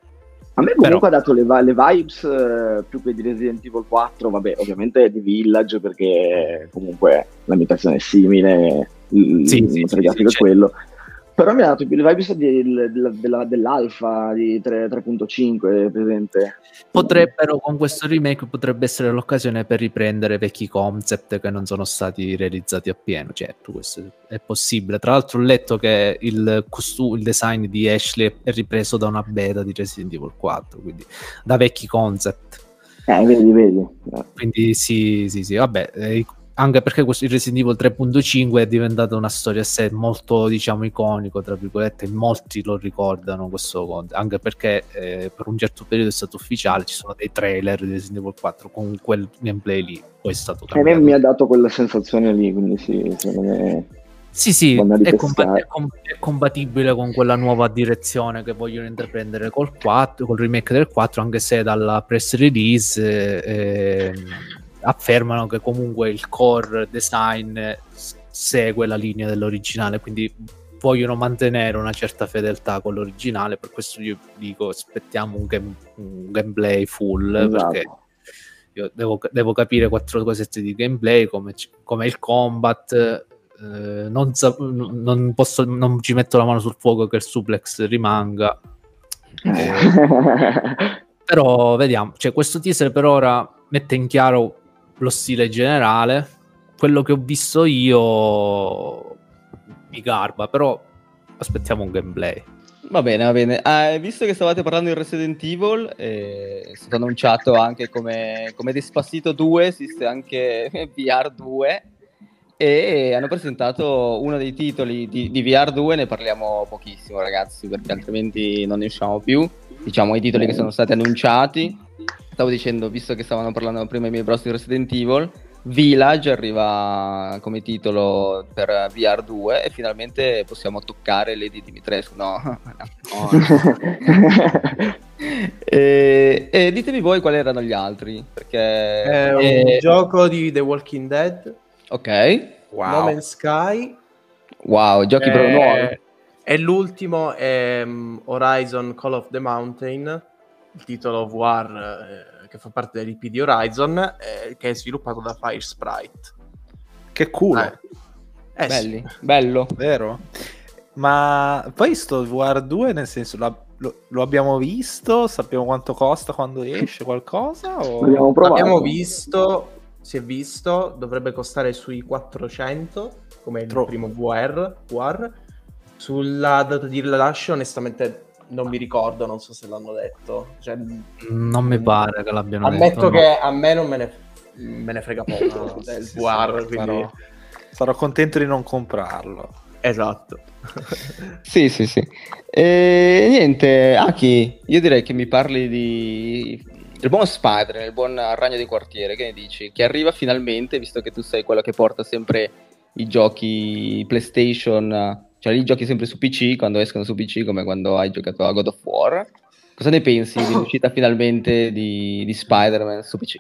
A me comunque ha dato le, le vibes eh, più che di Resident Evil 4, vabbè, ovviamente di Village perché comunque l'ambientazione è simile, il Sì, il sì, sì, sì, è quello. Però mi ha dato più le vibes del- della- della- dell'alfa di 3- 3.5 presente. Potrebbero, con questo remake, potrebbe essere l'occasione per riprendere vecchi concept che non sono stati realizzati appieno. Certo, questo è possibile. Tra l'altro, ho letto che il, costu- il design di Ashley è ripreso da una beta di Resident Evil 4, quindi da vecchi concept. Eh, vedi, vedi. Quindi sì, sì, sì, vabbè. eh, anche perché questo, il Resident Evil 3.5 è diventata una storia a sé molto diciamo iconico tra virgolette molti lo ricordano questo conto anche perché eh, per un certo periodo è stato ufficiale ci sono dei trailer di Resident Evil 4 con quel gameplay lì poi è stato cambiato. a me mi ha dato quella sensazione lì quindi sì secondo me sì, sì, è, compa- è, com- è, compatibile con quella nuova direzione che vogliono intraprendere col 4, col remake del 4, anche se dalla press release eh, affermano che comunque il core design segue la linea dell'originale, quindi vogliono mantenere una certa fedeltà con l'originale, per questo io dico aspettiamo un, game, un gameplay full, esatto. perché io devo, devo, capire quattro cosette di gameplay, come, come il combat, eh, non, non, posso, non ci metto la mano sul fuoco che il suplex rimanga. Eh, però vediamo, cioè, questo teaser per ora mette in chiaro lo stile generale. Quello che ho visto io mi garba, però aspettiamo un gameplay. Va bene, va bene. Ah, visto che stavate parlando di Resident Evil, eh, è stato annunciato anche come, come Despacito 2, esiste anche VR 2 e hanno presentato uno dei titoli di, di, VR2, ne parliamo pochissimo ragazzi perché altrimenti non ne usciamo più, diciamo i titoli che sono stati annunciati stavo dicendo, visto che stavano parlando prima i miei bros di Resident Evil, Village arriva come titolo per VR2 e finalmente possiamo toccare Lady Dimitrescu. No, no. e, e, ditemi voi quali erano gli altri. Perché è un e... gioco di The Walking Dead. Ok. Wow. No Man's Sky. Wow, giochi e... per nuovi. E l'ultimo è um, Horizon Call of the Mountain il titolo VR eh, che fa parte dell'IP di Horizon, eh, che è sviluppato da Fire Sprite. Che culo! Eh. Eh, Belli, sì. bello. Vero? Ma poi sto VR2 nel senso lo, lo, abbiamo visto? Sappiamo quanto costa quando esce qualcosa? O... Abbiamo, abbiamo visto, si è visto, dovrebbe costare sui 400 come il Troppo. primo VR, VR. Sulla data di rilascio onestamente non mi ricordo, non so se l'hanno detto. Cioè, non mi pare che l'abbiano ammetto detto. Ammetto che no. a me non me ne, me ne frega poco no, del sì, VR, sì, quindi... sarò, sarò contento di non comprarlo. Esatto. sì, sì, sì. E niente, Aki, io direi che mi parli di il buon Spider, il buon ragno di quartiere, che ne dici? Che arriva finalmente, visto che tu sei quello che porta sempre i giochi PlayStation cioè li giochi sempre su PC quando escono su PC come quando hai giocato a God of War. Cosa ne pensi dell'uscita finalmente di, di Spider-Man su PC?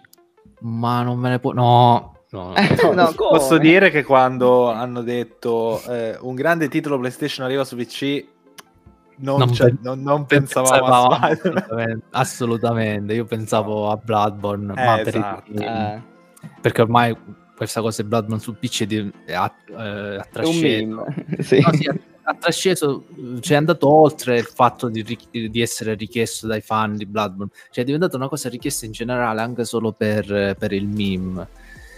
Ma non me ne può... No, No, no, no posso dire che quando hanno detto eh, un grande titolo PlayStation arriva su PC, non, non, pe- non, non pensavamo, pensavamo a assolutamente, assolutamente, Io pensavo a Bloodborne, eh, ma esatto. per eh. perché ormai questa cosa di Bloodborne sul PC di, ha, eh, ha trasceso, sì. no, sì, ha, trasceso, cioè è andato oltre il fatto di, di, essere richiesto dai fan di Bloodborne, cioè è diventata una cosa richiesta in generale anche solo per, per il meme.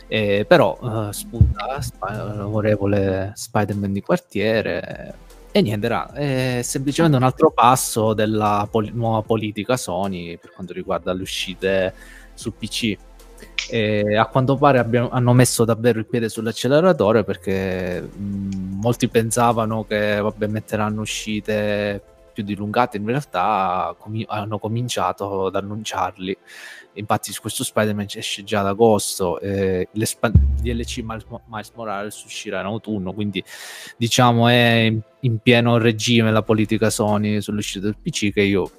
Eh, però uh, spunta l'amorevole Spider-Man di quartiere e niente, era, è semplicemente un altro passo della pol- nuova politica Sony per quanto riguarda le uscite sul PC. E a quanto pare abbiamo, hanno messo davvero il piede sull'acceleratore perché mh, molti pensavano che vabbè, metteranno uscite più dilungate, in realtà com- hanno cominciato ad annunciarli. Infatti, questo Spider-Man esce già ad agosto, eh, DLC Miles, Miles Morales uscirà in autunno, quindi diciamo è in pieno regime la politica Sony sull'uscita del PC che io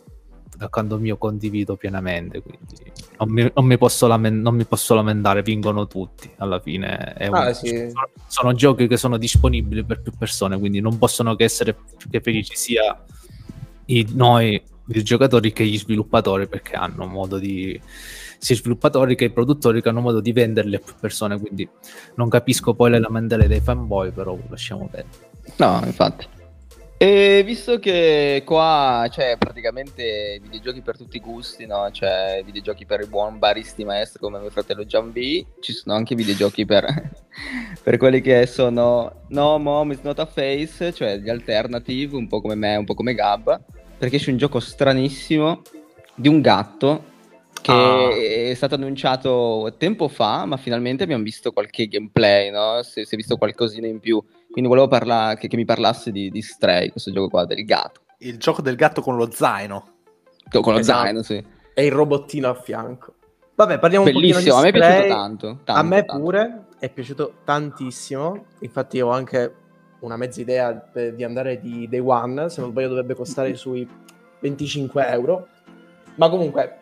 da canto mio condivido pienamente, quindi non mi, non mi, posso, lamen- non mi posso, lamentare, vincono tutti alla fine. Ah, un... sì. sono, sono, giochi che sono disponibili per più persone, quindi non possono che essere che felici sia i, noi i giocatori che gli sviluppatori perché hanno modo di sia i sviluppatori che i produttori che hanno modo di venderli a più persone quindi non capisco poi le lamentele dei fanboy però lasciamo perdere no infatti e visto che qua c'è praticamente videogiochi per tutti i gusti, no? C'è videogiochi per il buon baristi maestro come mio fratello Gianvi, ci sono anche videogiochi per, per quelli che sono No Mom is not a face, cioè gli alternative, un po' come me, un po' come Gab, perché c'è un gioco stranissimo di un gatto che ah. è stato annunciato tempo fa, ma finalmente abbiamo visto qualche gameplay, no? Si, si è visto qualcosina in più. Quindi volevo parla- che, che, mi parlassi di, di, Stray, questo gioco qua del gatto. Il gioco del gatto con lo zaino. Con lo esatto. zaino, sì. E il robottino a fianco. Vabbè, parliamo Bellissimo, un po' di Stray. a me è piaciuto tanto. tanto a me tanto. pure, è piaciuto tantissimo. Infatti ho anche una mezza idea di andare di Day One, se non sbaglio dovrebbe costare sui 25 euro. Ma comunque,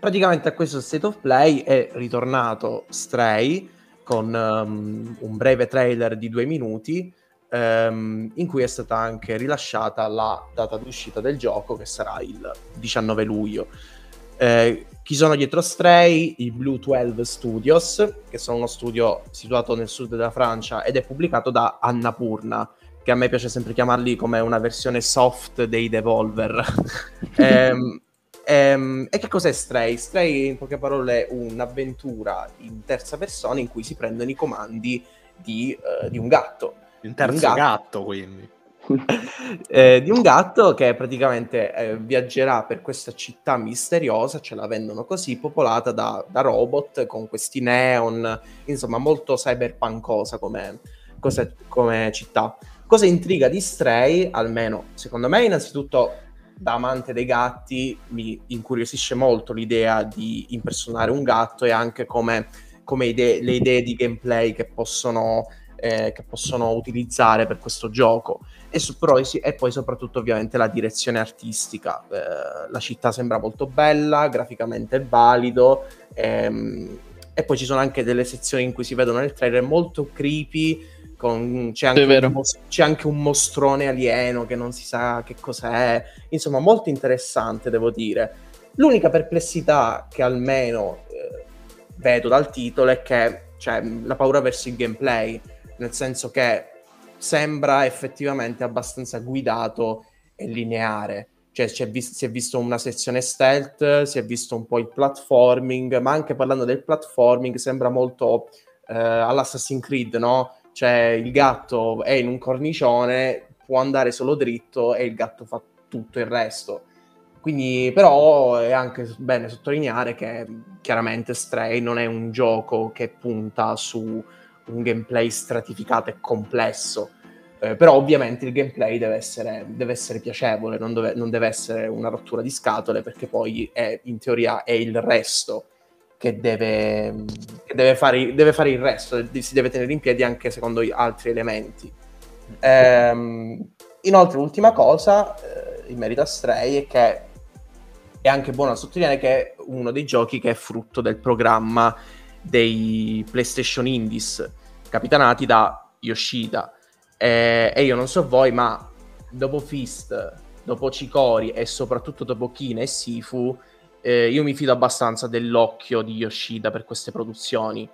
praticamente a questo State of Play è ritornato Stray con um, un breve trailer di due minuti um, in cui è stata anche rilasciata la data d'uscita del gioco che sarà il 19 luglio. Eh, chi sono dietro Stray? I Blue 12 Studios, che sono uno studio situato nel sud della Francia ed è pubblicato da Annapurna, che a me piace sempre chiamarli come una versione soft dei Devolver. ehm, ehm, e che cos'è Stray? Stray, in poche parole, è un'avventura in terza persona in cui si prendono i comandi di, uh, di un gatto. Un terzo un gatto, gatto quindi eh, di un gatto che praticamente eh, viaggerà per questa città misteriosa, ce la vendono così, popolata da, da robot con questi neon, insomma molto cyberpunkosa come, come città. Cosa intriga di Stray, almeno secondo me innanzitutto da amante dei gatti mi incuriosisce molto l'idea di impersonare un gatto e anche come, come idee, le idee di gameplay che possono, eh, che possono utilizzare per questo gioco e, su, però, e poi soprattutto ovviamente la direzione artistica. Eh, la città sembra molto bella, graficamente è valido ehm, e poi ci sono anche delle sezioni in cui si vedono nel trailer molto creepy. Con, c'è, anche un, c'è, anche un, mostrone alieno che non si sa che cos'è, insomma, molto interessante, devo dire. L'unica perplessità che almeno eh, vedo dal titolo è che cioè, la paura verso il gameplay, nel senso che sembra effettivamente abbastanza guidato e lineare. Cioè, vis- si è visto una sezione stealth, si è visto un po' il platforming, ma anche parlando del platforming sembra molto eh, all'Assassin's Creed, no? Cioè, il gatto è in un cornicione, può andare solo dritto e il gatto fa tutto il resto. Quindi, però, è anche bene sottolineare che chiaramente Stray non è un gioco che punta su un gameplay stratificato e complesso. Eh, però ovviamente il gameplay deve essere, deve essere piacevole, non deve, non deve, essere una rottura di scatole, perché poi è, in teoria è il resto che deve, che deve, fare, deve fare, il resto, si deve tenere in piedi anche secondo altri elementi. Ehm, inoltre, l'ultima cosa eh, in merito a Stray è che è anche buono sottolineare che è uno dei giochi che è frutto del programma dei PlayStation Indies capitanati da Yoshida. Eh, e io non so voi, ma dopo Fist, dopo Cicori e soprattutto dopo Kina e Sifu, eh, io mi fido abbastanza dell'occhio di Yoshida per queste produzioni.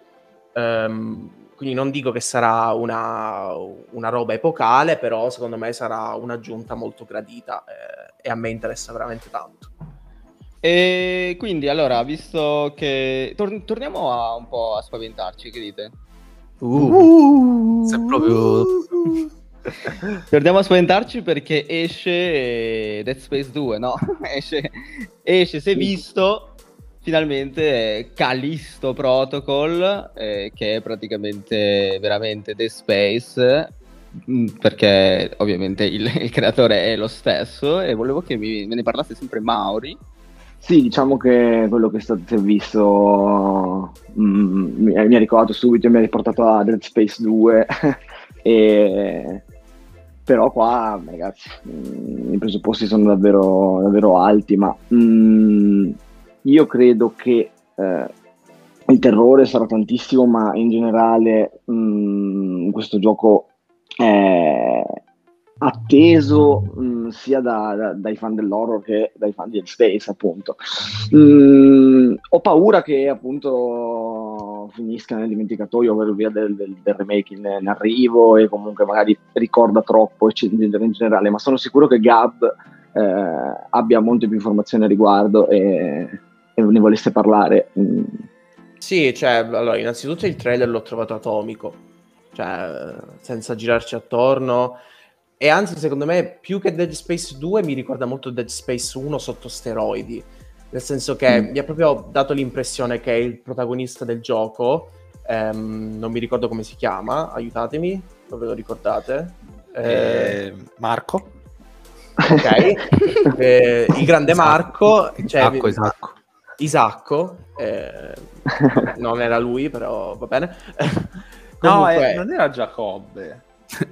Um, quindi non dico che sarà una, una, roba epocale, però secondo me sarà un'aggiunta molto gradita eh, e a me interessa veramente tanto. E quindi allora, visto che tor- torniamo a un po' a spaventarci, che dite? Uh, uh, proprio... Torniamo a spaventarci perché esce Dead Space 2, no? esce, esce, si è visto finalmente Callisto Protocol, eh, che è praticamente veramente Dead Space, mm, perché ovviamente il, il, creatore è lo stesso e volevo che mi, me ne parlasse sempre Mauri sì, diciamo che quello che è stato, visto mm, mi, mi, ha ricordato subito mi ha riportato a Dead Space 2 e, però qua ragazzi mm, i presupposti sono davvero, davvero alti ma mm, io credo che eh, il terrore sarà tantissimo ma in generale mm, questo gioco è, atteso mh, sia da, da, dai fan dell'horror che dai fan di Space appunto. Ho paura che appunto finisca nel dimenticatoio per via del, del, del remake in, in, arrivo e comunque magari ricorda troppo in generale. Ma sono sicuro che Gab eh, abbia molte più informazioni a riguardo e, e ne volesse parlare. Sì cioè allora innanzitutto il trailer l'ho trovato atomico cioè senza girarci attorno. E anzi, secondo me, più che Dead Space 2 mi ricorda molto Dead Space 1 sotto steroidi. Nel senso che mm. mi ha proprio dato l'impressione che il protagonista del gioco, ehm, non mi ricordo come si chiama, aiutatemi, lo ve lo ricordate? Eh, eh, Marco. Ok, eh, il grande Marco. Cioè, Isacco, Isacco. Isacco, eh, non era lui, però va bene. no, eh, non era Giacobbe.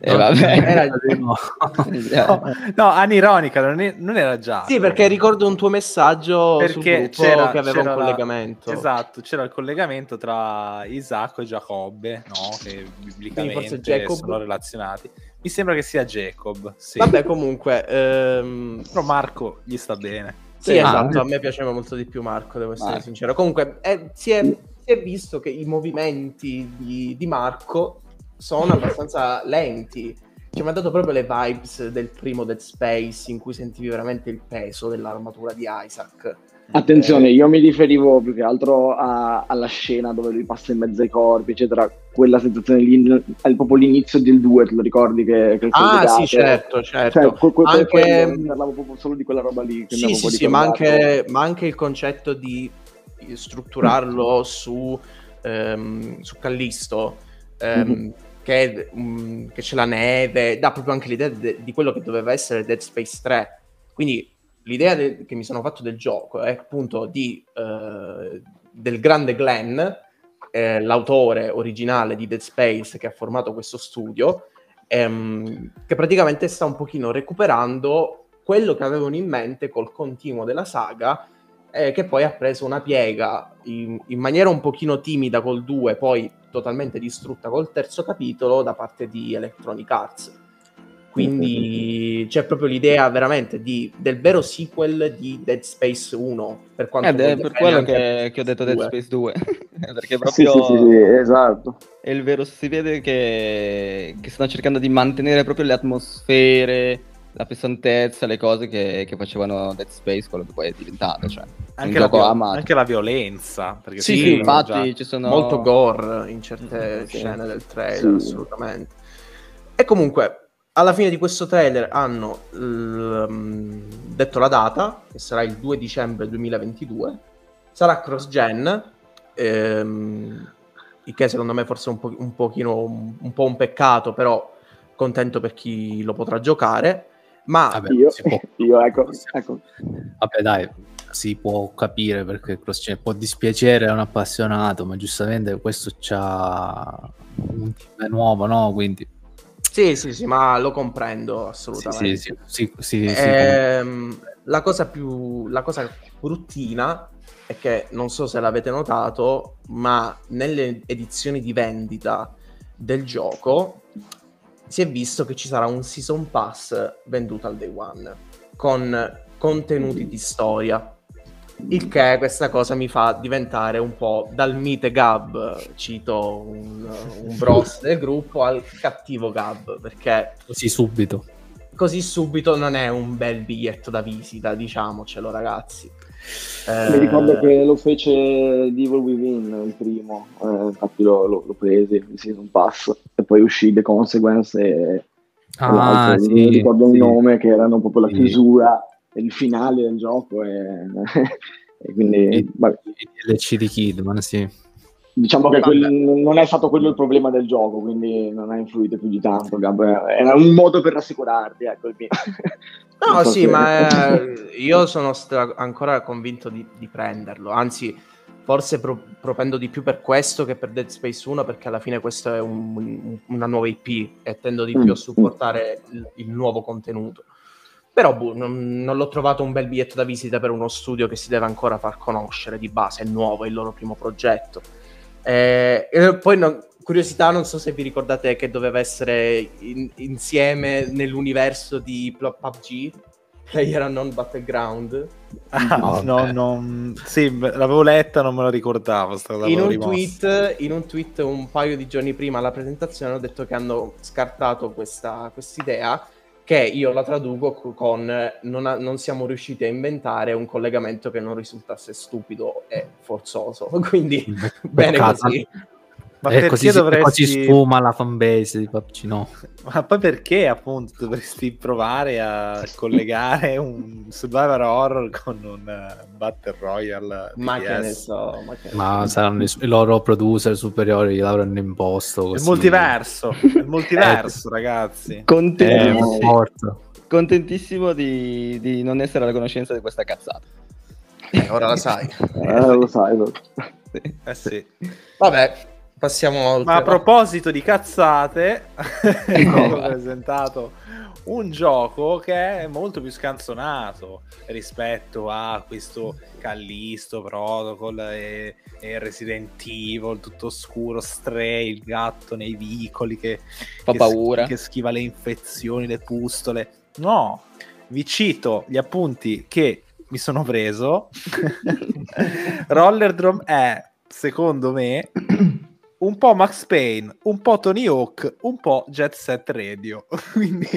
Eh, vabbè. Era... No. no, no, anironica, non, è, non, era già. Sì, perché ricordo un tuo messaggio perché c'era, che aveva un collegamento. La... Esatto, c'era il collegamento tra Isacco e Giacobbe, no? che biblicamente sono relazionati. Mi sembra che sia Jacob. Sì. Vabbè, comunque... Ehm... Però Marco gli sta bene. Sì, sì esatto, a me piaceva molto di più Marco, devo essere Marco. sincero. Comunque, eh, si, è, si, è, visto che i movimenti di, di Marco sono abbastanza lenti. Ci mi ha dato proprio le vibes del primo Dead Space in cui sentivi veramente il peso dell'armatura di Isaac. Attenzione, io mi riferivo più che altro a, alla scena dove lui passa in mezzo ai corpi, eccetera. Quella sensazione lì, è proprio l'inizio del 2, te lo ricordi? Che, che ah, sì, certo, certo. Cioè, que, que, anche... parlavo proprio solo di quella roba lì. Che sì, sì, sì, ma anche, ma anche, il concetto di strutturarlo su, um, su Callisto. Um, mm-hmm che, um, che, c'è la neve, dà proprio anche l'idea de- di quello che doveva essere Dead Space 3. Quindi l'idea de- che mi sono fatto del gioco è appunto di, uh, del grande Glenn, eh, l'autore originale di Dead Space che ha formato questo studio, ehm, che praticamente sta un pochino recuperando quello che avevano in mente col continuo della saga eh, che poi ha preso una piega in, in, maniera un pochino timida col 2, poi totalmente distrutta col terzo capitolo da parte di Electronic Arts. Quindi mm-hmm. c'è proprio l'idea veramente di, del vero sequel di Dead Space 1. Per, quanto è per quello che, che, ho detto Dead Space 2. Perché proprio sì, sì, sì, esatto. È il vero, si vede che, che stanno cercando di mantenere proprio le atmosfere, la pesantezza, le cose che, che, facevano Dead Space, quello che poi è diventato. Cioè, anche, la, viol- anche la violenza. Perché sì, sì infatti ci sono... Molto gore in certe sì. scene del trailer, sì. assolutamente. E comunque, alla fine di questo trailer hanno l- detto la data, che sarà il 2 dicembre 2022. Sarà cross-gen, ehm, il che secondo me forse è un, po- un pochino un, un po' un peccato, però contento per chi lo potrà giocare ma Vabbè, io, può... io ecco, ecco. Vabbè, dai, si può capire perché cioè, può dispiacere a un appassionato, ma giustamente questo c'ha un team nuovo, no? Quindi sì, sì, sì, ma lo comprendo assolutamente. Sì, sì, sì, ehm, la cosa più la cosa bruttina è che non so se l'avete notato, ma nelle edizioni di vendita del gioco si è visto che ci sarà un season pass venduto al day one con contenuti di storia. Il che questa cosa mi fa diventare un po' dal mite Gab, cito un, un bros del gruppo, al cattivo Gab, perché... Così subito. Così subito non è un bel biglietto da visita, diciamocelo ragazzi. Eh... Mi ricordo che lo fece Devil Within il primo, eh, infatti lo, lo, lo presi, il season pass, e poi uscì The Consequence e ah, sì, mi ricordo sì. un nome che erano proprio la chiusura e il finale del gioco e, e quindi... Il DLC di Kidman, sì. Diciamo che quel, non è stato quello il problema del gioco, quindi non ha influito più di tanto. Era un modo per rassicurarti, ecco il mio. No, so sì, se... ma eh, io sono stra- ancora convinto di, di, prenderlo. Anzi, forse pro- propendo di più per questo che per Dead Space 1, perché alla fine questo è un, un, una nuova IP e tendo di mm. più a supportare il, il nuovo contenuto. Però boh, non, non, l'ho trovato un bel biglietto da visita per uno studio che si deve ancora far conoscere di base, è nuovo, è il loro primo progetto. Eh, e poi non, curiosità, non so se vi ricordate che doveva essere in, insieme nell'universo di PUBG, Player Non Battleground. Ah, no, no, no, sì, l'avevo letta, non me la ricordavo. In un, tweet, in un, tweet, un paio di giorni prima alla presentazione hanno detto che hanno scartato questa idea che io la traduco con non, ha, non, siamo riusciti a inventare un collegamento che non risultasse stupido e forzoso. Quindi bene così. Ma e così, dovresti... così sfuma la fanbase di PUBG, no? Ma poi perché appunto dovresti provare a collegare un survivor horror con un uh, Battle Royale? Ma che ne so, ma, che ma ne saranno i, i, loro producer superiori l'avranno imposto. Così. Il multiverso, il multiverso, ragazzi. Contentissimo, eh, contentissimo di, di, non essere alla conoscenza di questa cazzata. Eh, ora la sai. eh, lo sai. Lo... Eh sì. Vabbè, passiamo oltre. Ma a proposito di cazzate, ho presentato un gioco che è molto più scanzonato rispetto a questo Callisto Protocol e, e Resident Evil tutto scuro, Stray, il gatto nei vicoli che fa che paura, sch- che schiva le infezioni, le pustole. No, vi cito gli appunti che mi sono preso. Roller Drum è, secondo me, un po' Max Payne, un po' Tony Hawk, un po' Jet Set Radio. Quindi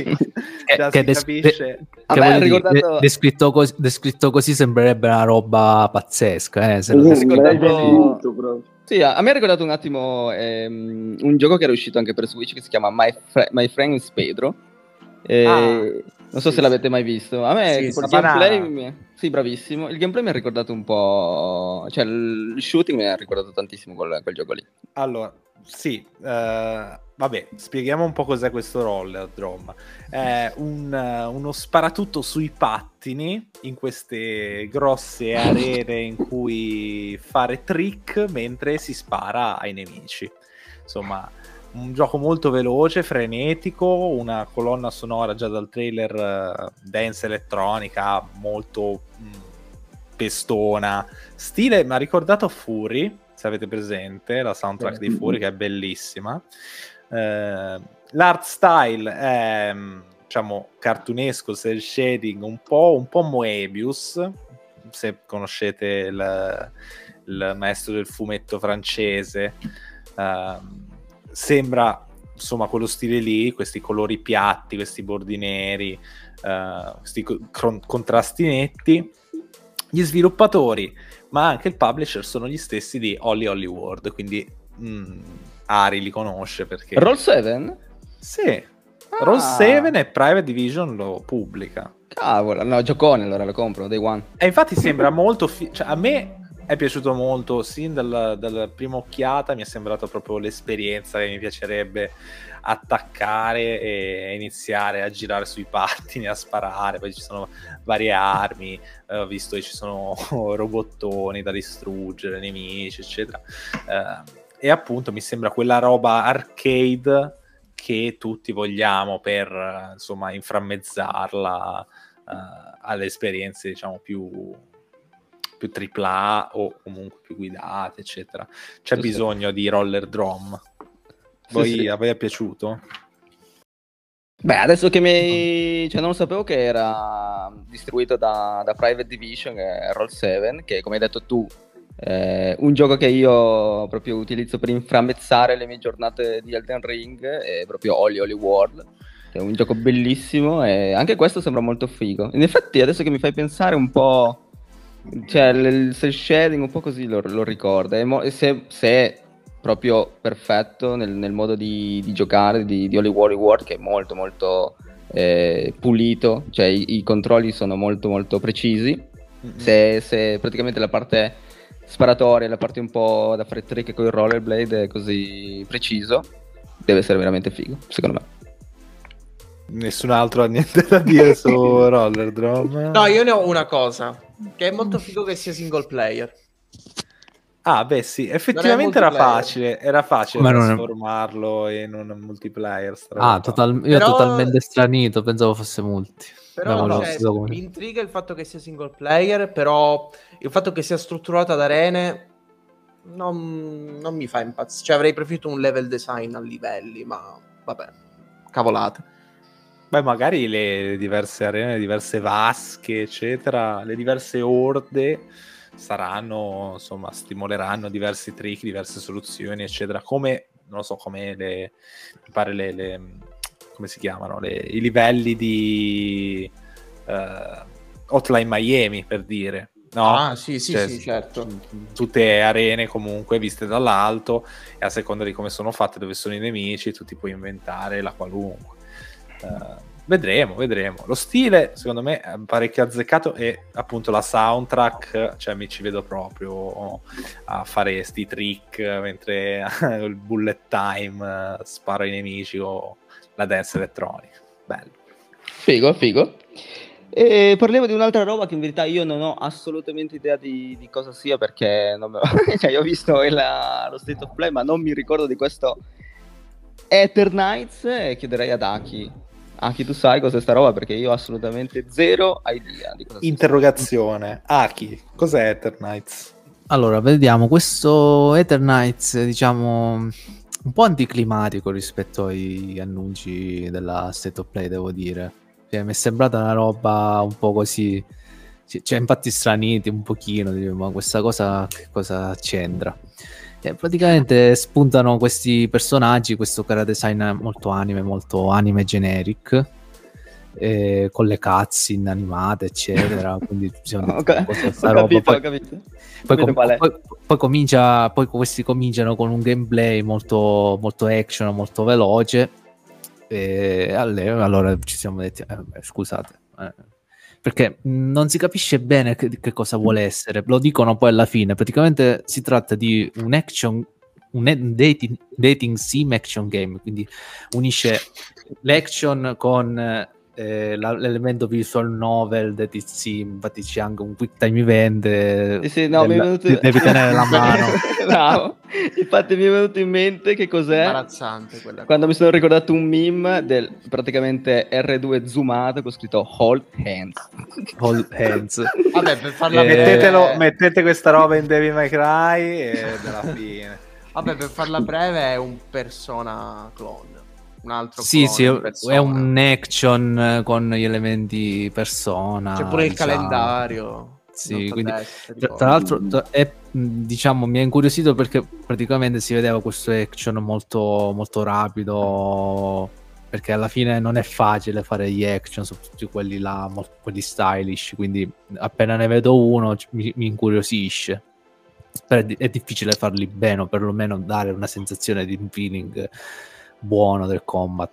già che, si des- capisce. Che me ricordato... dire, descritto, così, descritto, così, sembrerebbe una roba pazzesca. Eh, se uh, ricordato... Sì, a me ha ricordato un attimo ehm, un gioco che era uscito anche per Switch che si chiama My, Fre- My Friend is Pedro. E... Ah non so sì, se l'avete mai visto. A me sì, il gameplay mi... Sì, bravissimo. Il gameplay mi ha ricordato un po'... Cioè, il shooting mi ha ricordato tantissimo quel, quel gioco lì. Allora, sì. Uh, vabbè, spieghiamo un po' cos'è questo roller drum. È un, uh, uno sparatutto sui pattini in queste grosse arene in cui fare trick mentre si spara ai nemici. Insomma un gioco molto veloce, frenetico, una colonna sonora già dal trailer uh, dance elettronica, molto mh, mm, pestona, stile, mi ha ricordato Fury, se avete presente, la soundtrack di Fury che è bellissima. Uh, l'art style è, mm, diciamo, cartunesco, cel shading, un po', un po' Moebius, se conoscete il, il maestro del fumetto francese. Uh, sembra insomma quello stile lì, questi colori piatti, questi bordi neri, uh, questi co- contrasti netti. Gli sviluppatori, ma anche il publisher sono gli stessi di Holly Holly World, quindi mm, Ari li conosce perché... Roll 7? Sì, ah. Roll 7 e Private Division lo pubblica. Cavolo, no, giocone allora lo compro, day one. E infatti sembra molto... Fi- cioè, a me è piaciuto molto, sin dalla, dalla prima occhiata mi è sembrato proprio l'esperienza che mi piacerebbe attaccare e iniziare a girare sui pattini, a sparare, poi ci sono varie armi, eh, ho visto che ci sono robottoni da distruggere, nemici, eccetera. Eh, e appunto mi sembra quella roba arcade che tutti vogliamo per insomma inframmezzarla eh, alle esperienze diciamo più più AAA o comunque più guidate, eccetera. C'è sì, bisogno sì. di roller drum. Voi, sì, a voi è piaciuto? Beh, adesso che mi... Cioè, non sapevo che era distribuito da, da Private Division, che è Roll 7, che come hai detto tu, è un gioco che io proprio utilizzo per inframmezzare le mie giornate di Elden Ring, è proprio Holy Holy World, è un gioco bellissimo e anche questo sembra molto figo. In effetti, adesso che mi fai pensare un po' cioè il cel shading un po' così lo, lo ricorda. Mo- se, se, è proprio perfetto nel, nel modo di, di, giocare di, di Holy War Reward, che è molto molto eh, pulito, cioè i, i, controlli sono molto molto precisi. Mm-hmm. Se, se, praticamente la parte sparatoria, la parte un po' da fare trick con il rollerblade è così preciso, deve essere veramente figo, secondo me. Nessun altro ha niente da dire su Roller Drum? No, io ne ho una cosa. Che è molto figo che sia single player. Ah, beh, sì, effettivamente era facile, era facile Ma trasformarlo è... in un multiplayer. Ah, total... io Però... totalmente stranito, pensavo fosse multi. Però cioè, mi intriga il fatto che sia single player, però il fatto che sia strutturato ad arene non, non mi fa impazzire. Cioè, avrei preferito un level design a livelli, ma vabbè, cavolate. Beh, magari le diverse arene, le diverse vasche, eccetera, le diverse orde saranno, insomma, stimoleranno diversi trick, diverse soluzioni, eccetera. Come, non lo so, come le, mi pare le, le come si chiamano, le, i livelli di uh, Hotline Miami, per dire. No? Ah, sì, sì, Cioè, sì, certo. Tutte arene comunque viste dall'alto e a seconda di come sono fatte, dove sono i nemici, tu ti puoi inventare la qualunque. Eh, vedremo, vedremo. Lo stile, secondo me, è parecchio azzeccato e appunto la soundtrack, cioè mi ci vedo proprio a fare sti trick mentre il bullet time eh, sparo ai nemici o la dance elettronica. Bello. Figo, figo. E parliamo di un'altra roba che in verità io non ho assolutamente idea di, di cosa sia perché non me cioè, io ho visto il- lo State of Play ma non mi ricordo di questo Ether Knights e chiederei ad Aki. Aki tu sai cos'è sta roba perché io ho assolutamente zero idea di cosa. Interrogazione. Aki, cos'è Eternights? Allora, vediamo, questo Ether Knights, diciamo, un po' anticlimatico rispetto ai annunci della State of Play, devo dire. Cioè, mi è sembrata una roba un po' così, cioè, infatti straniti un pochino, dico, ma questa cosa che cosa c'entra? Cioè, praticamente spuntano questi personaggi, questo cara design molto anime, molto anime generic, eh, con le cutscene animate, eccetera. Quindi ci siamo Ho, detti, ca- "Cos'è ho sta roba?" capito, Poi- capito. poi, com- comincia poi questi cominciano con un gameplay molto, molto action molto veloce e allora ci siamo detti eh, scusate eh, perché non si capisce bene che, che cosa vuole essere. Lo dicono poi alla fine. Praticamente si tratta di un action un dating, dating sim action game. Quindi unisce l'action con eh, la- l'elemento visual novel dating sim infatti c'è anche un quick time event eh, Sì, sì, no, mi è del- venuto... de- devi tenere la mano Bravo. Infatti mi è venuto in mente che cos'è Imbarazzante quella quando mi sono ricordato un meme del praticamente R2 zoomato con scritto Hold Hands. hold hands Vabbè, per farla Eh, breve, Mettetelo, mettete questa roba in Devil May Cry e della fine. vabbè, per farla breve è un persona clone. Un altro sì sì è- un action eh, con gli elementi persona C'è pure il diciamo. calendario. Sì, quindi- destra, Tra, tra l'altro, è, diciamo, mi ha incuriosito perché praticamente si vedeva questo action molto, molto rapido. Perché alla fine non è facile fare gli action, soprattutto quelli là, quelli stylish. Quindi appena ne vedo uno mi, mi incuriosisce. Però è, di- è difficile farli bene, o perlomeno dare una sensazione di feeling buono del combat.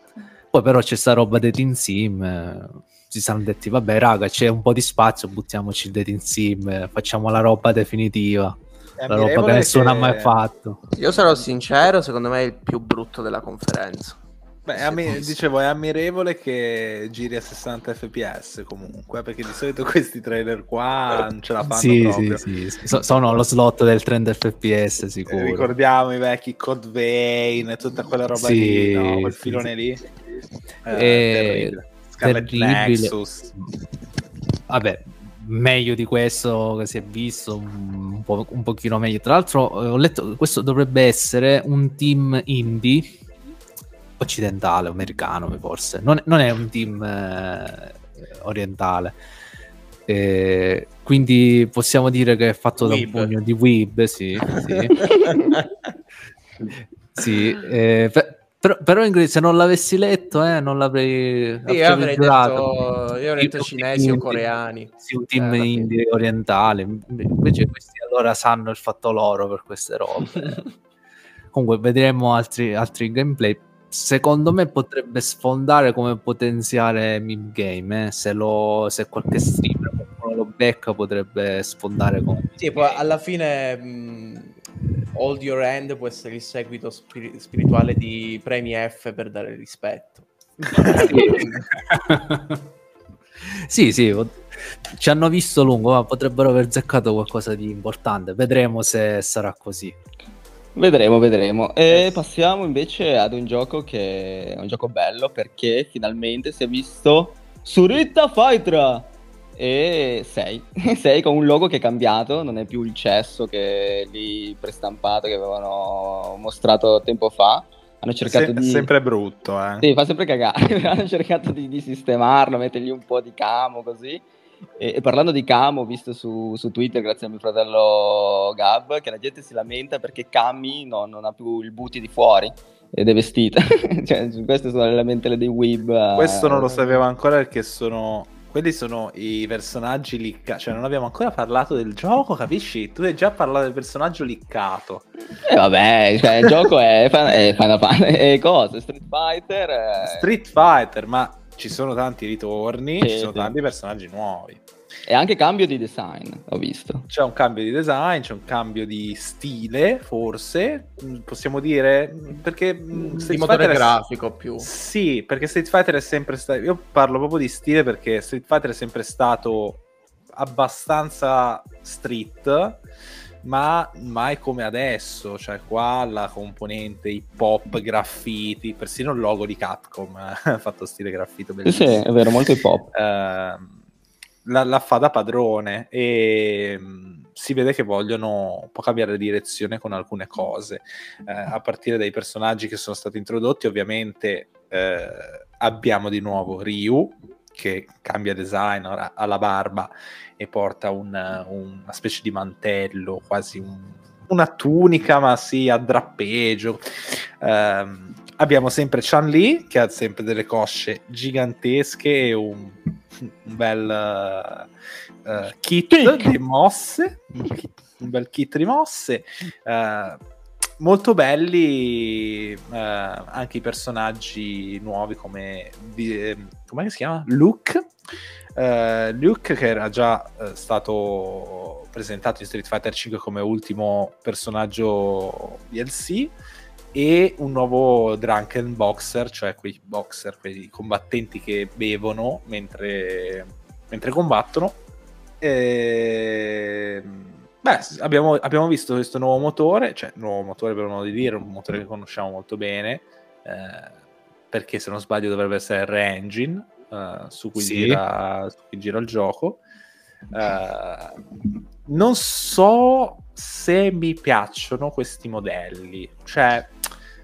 Poi però c'è sta roba dating sim. eh, si sono detti, vabbè raga, c'è un po' di spazio, buttiamoci il dating sim, eh, facciamo la roba definitiva. È La roba che nessuno ha mai fatto. Io sarò sincero, secondo me è il più brutto della conferenza. Beh, ammi- dicevo, è ammirevole che giri a 60 fps comunque, perché di solito questi trailer qua non ce la fanno Sì, proprio. sì, sì. So- sono lo slot del 30 fps Eh, sicuro. Ricordiamo i vecchi Code Vein e tutta quella roba Sì, lì, no? quel filone lì. Eh, Eh, terribile. Terribile. Nexus. Vabbè, meglio di questo che si è visto, un, po', un pochino meglio. Tra l'altro, eh, ho letto che questo dovrebbe essere un team indie occidentale, americano forse. Non, non è un team eh, orientale. Eh, quindi possiamo dire che è fatto da un Weeb. pugno di weeb, sì, sì. Sì, eh, pe- però, però Ingrid, se non l'avessi letto, eh, non l'avrei, Sì, io avrei detto, io avrei detto cinesi o coreani. Sì, un team Eh, indie orientale. Invece questi allora sanno il fatto loro per queste robe. Comunque vedremo altri, altri gameplay. Secondo me potrebbe sfondare come potenziale meme game. eh. Se, lo, se qualche streamer qualcuno lo becca, potrebbe sfondare come. Sì, poi alla fine mh, Hold Your Hand può essere il seguito spiri- spirituale di Premi F per dare rispetto. sì, sì, pot- ci hanno visto lungo, ma potrebbero aver zeccato qualcosa di importante. Vedremo se sarà così. Vedremo, vedremo. E passiamo invece ad un gioco che è un gioco bello perché finalmente si è visto Surita Fightra e 6. 6 con un logo che è cambiato, non è più il cesso che lì prestampato che avevano mostrato tempo fa. Hanno cercato Se- di... Sempre brutto, eh. Sì, fa sempre cagare. Hanno cercato di, di sistemarlo, mettergli un po' di camo così. E, e parlando di camo, ho visto su, su Twitter, grazie a mio fratello Gab, che la gente si lamenta perché Cami no- non ha più il booty di fuori ed è vestita. cioè, queste sono le lamentele dei weeb. eh. Questo non lo sapevo ancora perché sono quelli sono i personaggi liccati. Cioè, non abbiamo ancora parlato del gioco, capisci? Tu hai già parlato del personaggio liccato. E eh, vabbè, cioè, il gioco è, è Final Fantasy. È cosa? Street Fighter? È... Street Fighter, ma ci sono tanti ritorni, sì, ci sono sì. tanti personaggi nuovi. E anche cambio di design, ho visto. C'è un cambio di design, c'è un cambio di stile, forse, mm, possiamo dire, perché mm, Street di motore Fighter grafico è... più. Sì, perché Street Fighter è sempre stato... Io parlo proprio di stile perché Street Fighter è sempre stato abbastanza street, ma mai come adesso, cioè qua la componente hip hop, graffiti, persino il logo di Capcom ha fatto stile graffito bellissimo. Sì, è vero, molto hip hop. Uh, la, la fa da padrone e mh, mm, si vede che vogliono un po' cambiare direzione con alcune cose, eh, a partire dai personaggi che sono stati introdotti, ovviamente eh, abbiamo di nuovo Ryu che cambia design, ha la barba e porta un, una specie di mantello, quasi un, una tunica, ma sì, a drappeggio. Um, abbiamo sempre Chan Li che ha sempre delle cosce gigantesche e un un bel uh, kit di mosse, un bel kit di mosse. Uh, molto belli uh, anche i personaggi nuovi come di, come si chiama? Luke uh, Luke che era già uh, stato presentato in Street Fighter 5 come ultimo personaggio DLC e un nuovo Drunken Boxer, cioè quei boxer, quei combattenti che bevono mentre, mentre combattono. E... Beh, abbiamo, abbiamo, visto questo nuovo motore, cioè nuovo motore per modo di dire, un motore che conosciamo molto bene, eh, perché se non sbaglio dovrebbe essere il Re-Engine eh, su, cui sì. gira, su cui gira il gioco. Eh, non so se mi piacciono questi modelli, cioè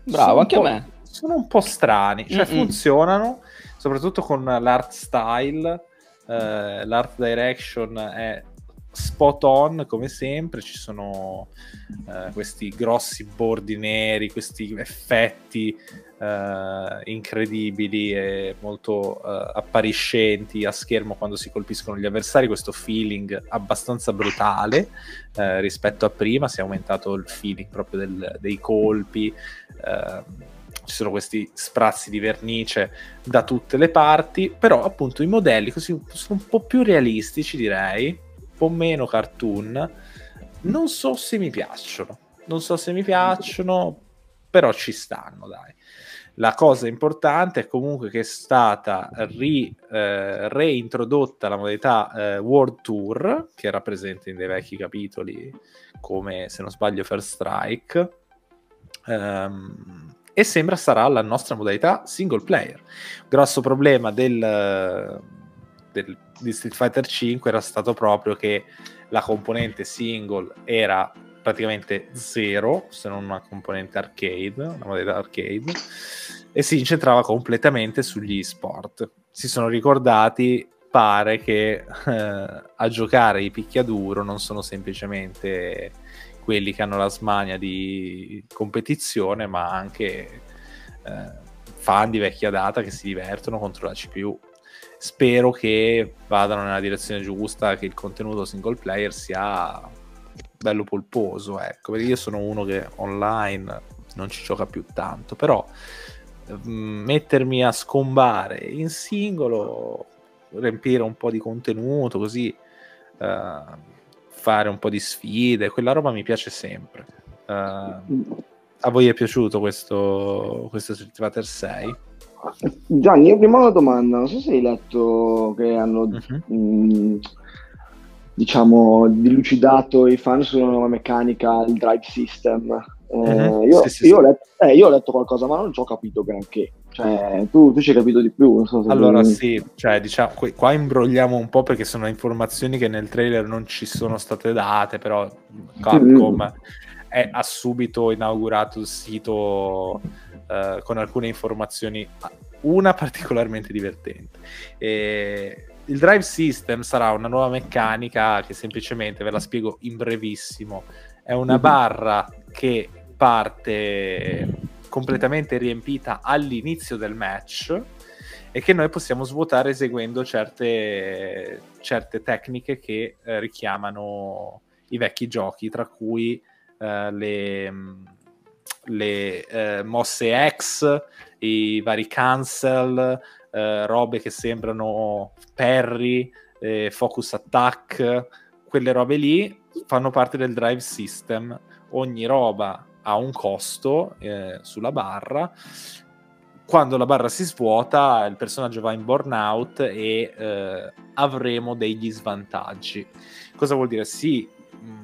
Bravo, anche a me. Sono un po' strani, cioè Mm-mm. funzionano, soprattutto con l'art style, eh, l'art direction è spot on come sempre, ci sono eh, questi grossi bordi neri, questi effetti eh, incredibili e molto eh, appariscenti a schermo quando si colpiscono gli avversari, questo feeling abbastanza brutale eh, rispetto a prima, si è aumentato il feeling proprio del, dei colpi. Uh, ci sono questi sprazzi di vernice da tutte le parti, però appunto i modelli così sono un po' più realistici direi, po' meno cartoon, non so se mi piacciono, non so se mi piacciono, però ci stanno dai. La cosa importante è comunque che è stata ri, eh, reintrodotta la modalità eh, World Tour, che era presente in dei vecchi capitoli come, se non sbaglio, First Strike. Um, e sembra sarà la nostra modalità single player. Grosso problema del, del, di Street Fighter 5 era stato proprio che la componente single era praticamente zero, se non una componente arcade, una modalità arcade, e si incentrava completamente sugli sport. Si sono ricordati, pare che eh, a giocare i picchiaduro non sono semplicemente quelli che hanno la smania di competizione, ma anche eh, fan di vecchia data che si divertono contro la CPU. Spero che vadano nella direzione giusta, che il contenuto single player sia bello polposo, ecco, perché io sono uno che online non ci gioca più tanto, però mm, mettermi a scombare in singolo, riempire un po' di contenuto, così uh, fare un po' di sfide, quella roba mi piace sempre. Uh, a voi è piaciuto questo, questo Street Fighter 6? Gianni, io prima una domanda, non so se hai letto che hanno uh-huh. mh, diciamo, dilucidato i fan sulla nuova meccanica, il drive system. Eh, uh-huh. io, sì, sì, io, sì. Ho letto, eh, io, Ho letto, qualcosa, ma non ci ho capito granché. Cioè, tu, tu ci hai capito di più. So allora, tu... sì, cioè, diciamo, qua imbrogliamo un po' perché sono informazioni che nel trailer non ci sono state date, però Capcom mm. è, ha subito inaugurato il sito uh, con alcune informazioni, una particolarmente divertente. E il drive system sarà una nuova meccanica che semplicemente, ve la spiego in brevissimo, è una mhm. barra che parte completamente riempita all'inizio del match e che noi possiamo svuotare eseguendo certe, certe tecniche che eh, richiamano i vecchi giochi, tra cui eh, le, le eh, mosse X, i vari cancel, eh, robe che sembrano parry, eh, focus attack, quelle robe lì fanno parte del drive system. Ogni roba ha un costo eh, sulla barra. Quando la barra si svuota, il personaggio va in burnout e eh, avremo degli svantaggi. Cosa vuol dire? Sì,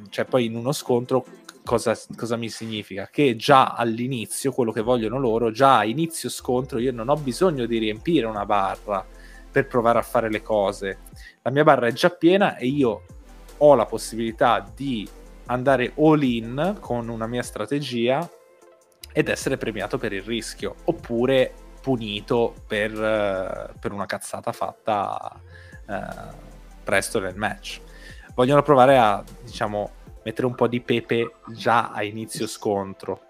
cioè poi in uno scontro cosa, cosa, mi significa? Che già all'inizio, quello che vogliono loro, già a inizio scontro, io non ho bisogno di riempire una barra per provare a fare le cose. La mia barra è già piena e io ho la possibilità di andare all in con una mia strategia ed essere premiato per il rischio, oppure punito per, uh, per una cazzata fatta uh, presto nel match. Vogliono provare a, diciamo, mettere un po' di pepe già a inizio scontro.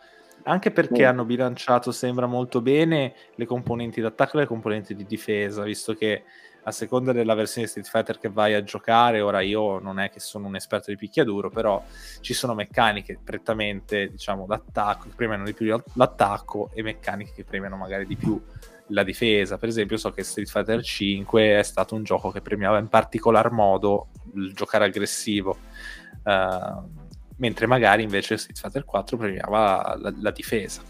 Anche perché mm. hanno bilanciato, sembra molto bene, le componenti d'attacco e le componenti di difesa, visto che a seconda della versione di Street Fighter che vai a giocare, ora io non è che sono un esperto di picchiaduro, però ci sono meccaniche prettamente, diciamo, d'attacco, che premiano di più l'attacco e meccaniche che premiano magari di più la difesa. Per esempio, so che Street Fighter 5 è stato un gioco che premiava in particolar modo il giocare aggressivo. Uh, mentre magari invece Street Fighter 4 premiava la, la difesa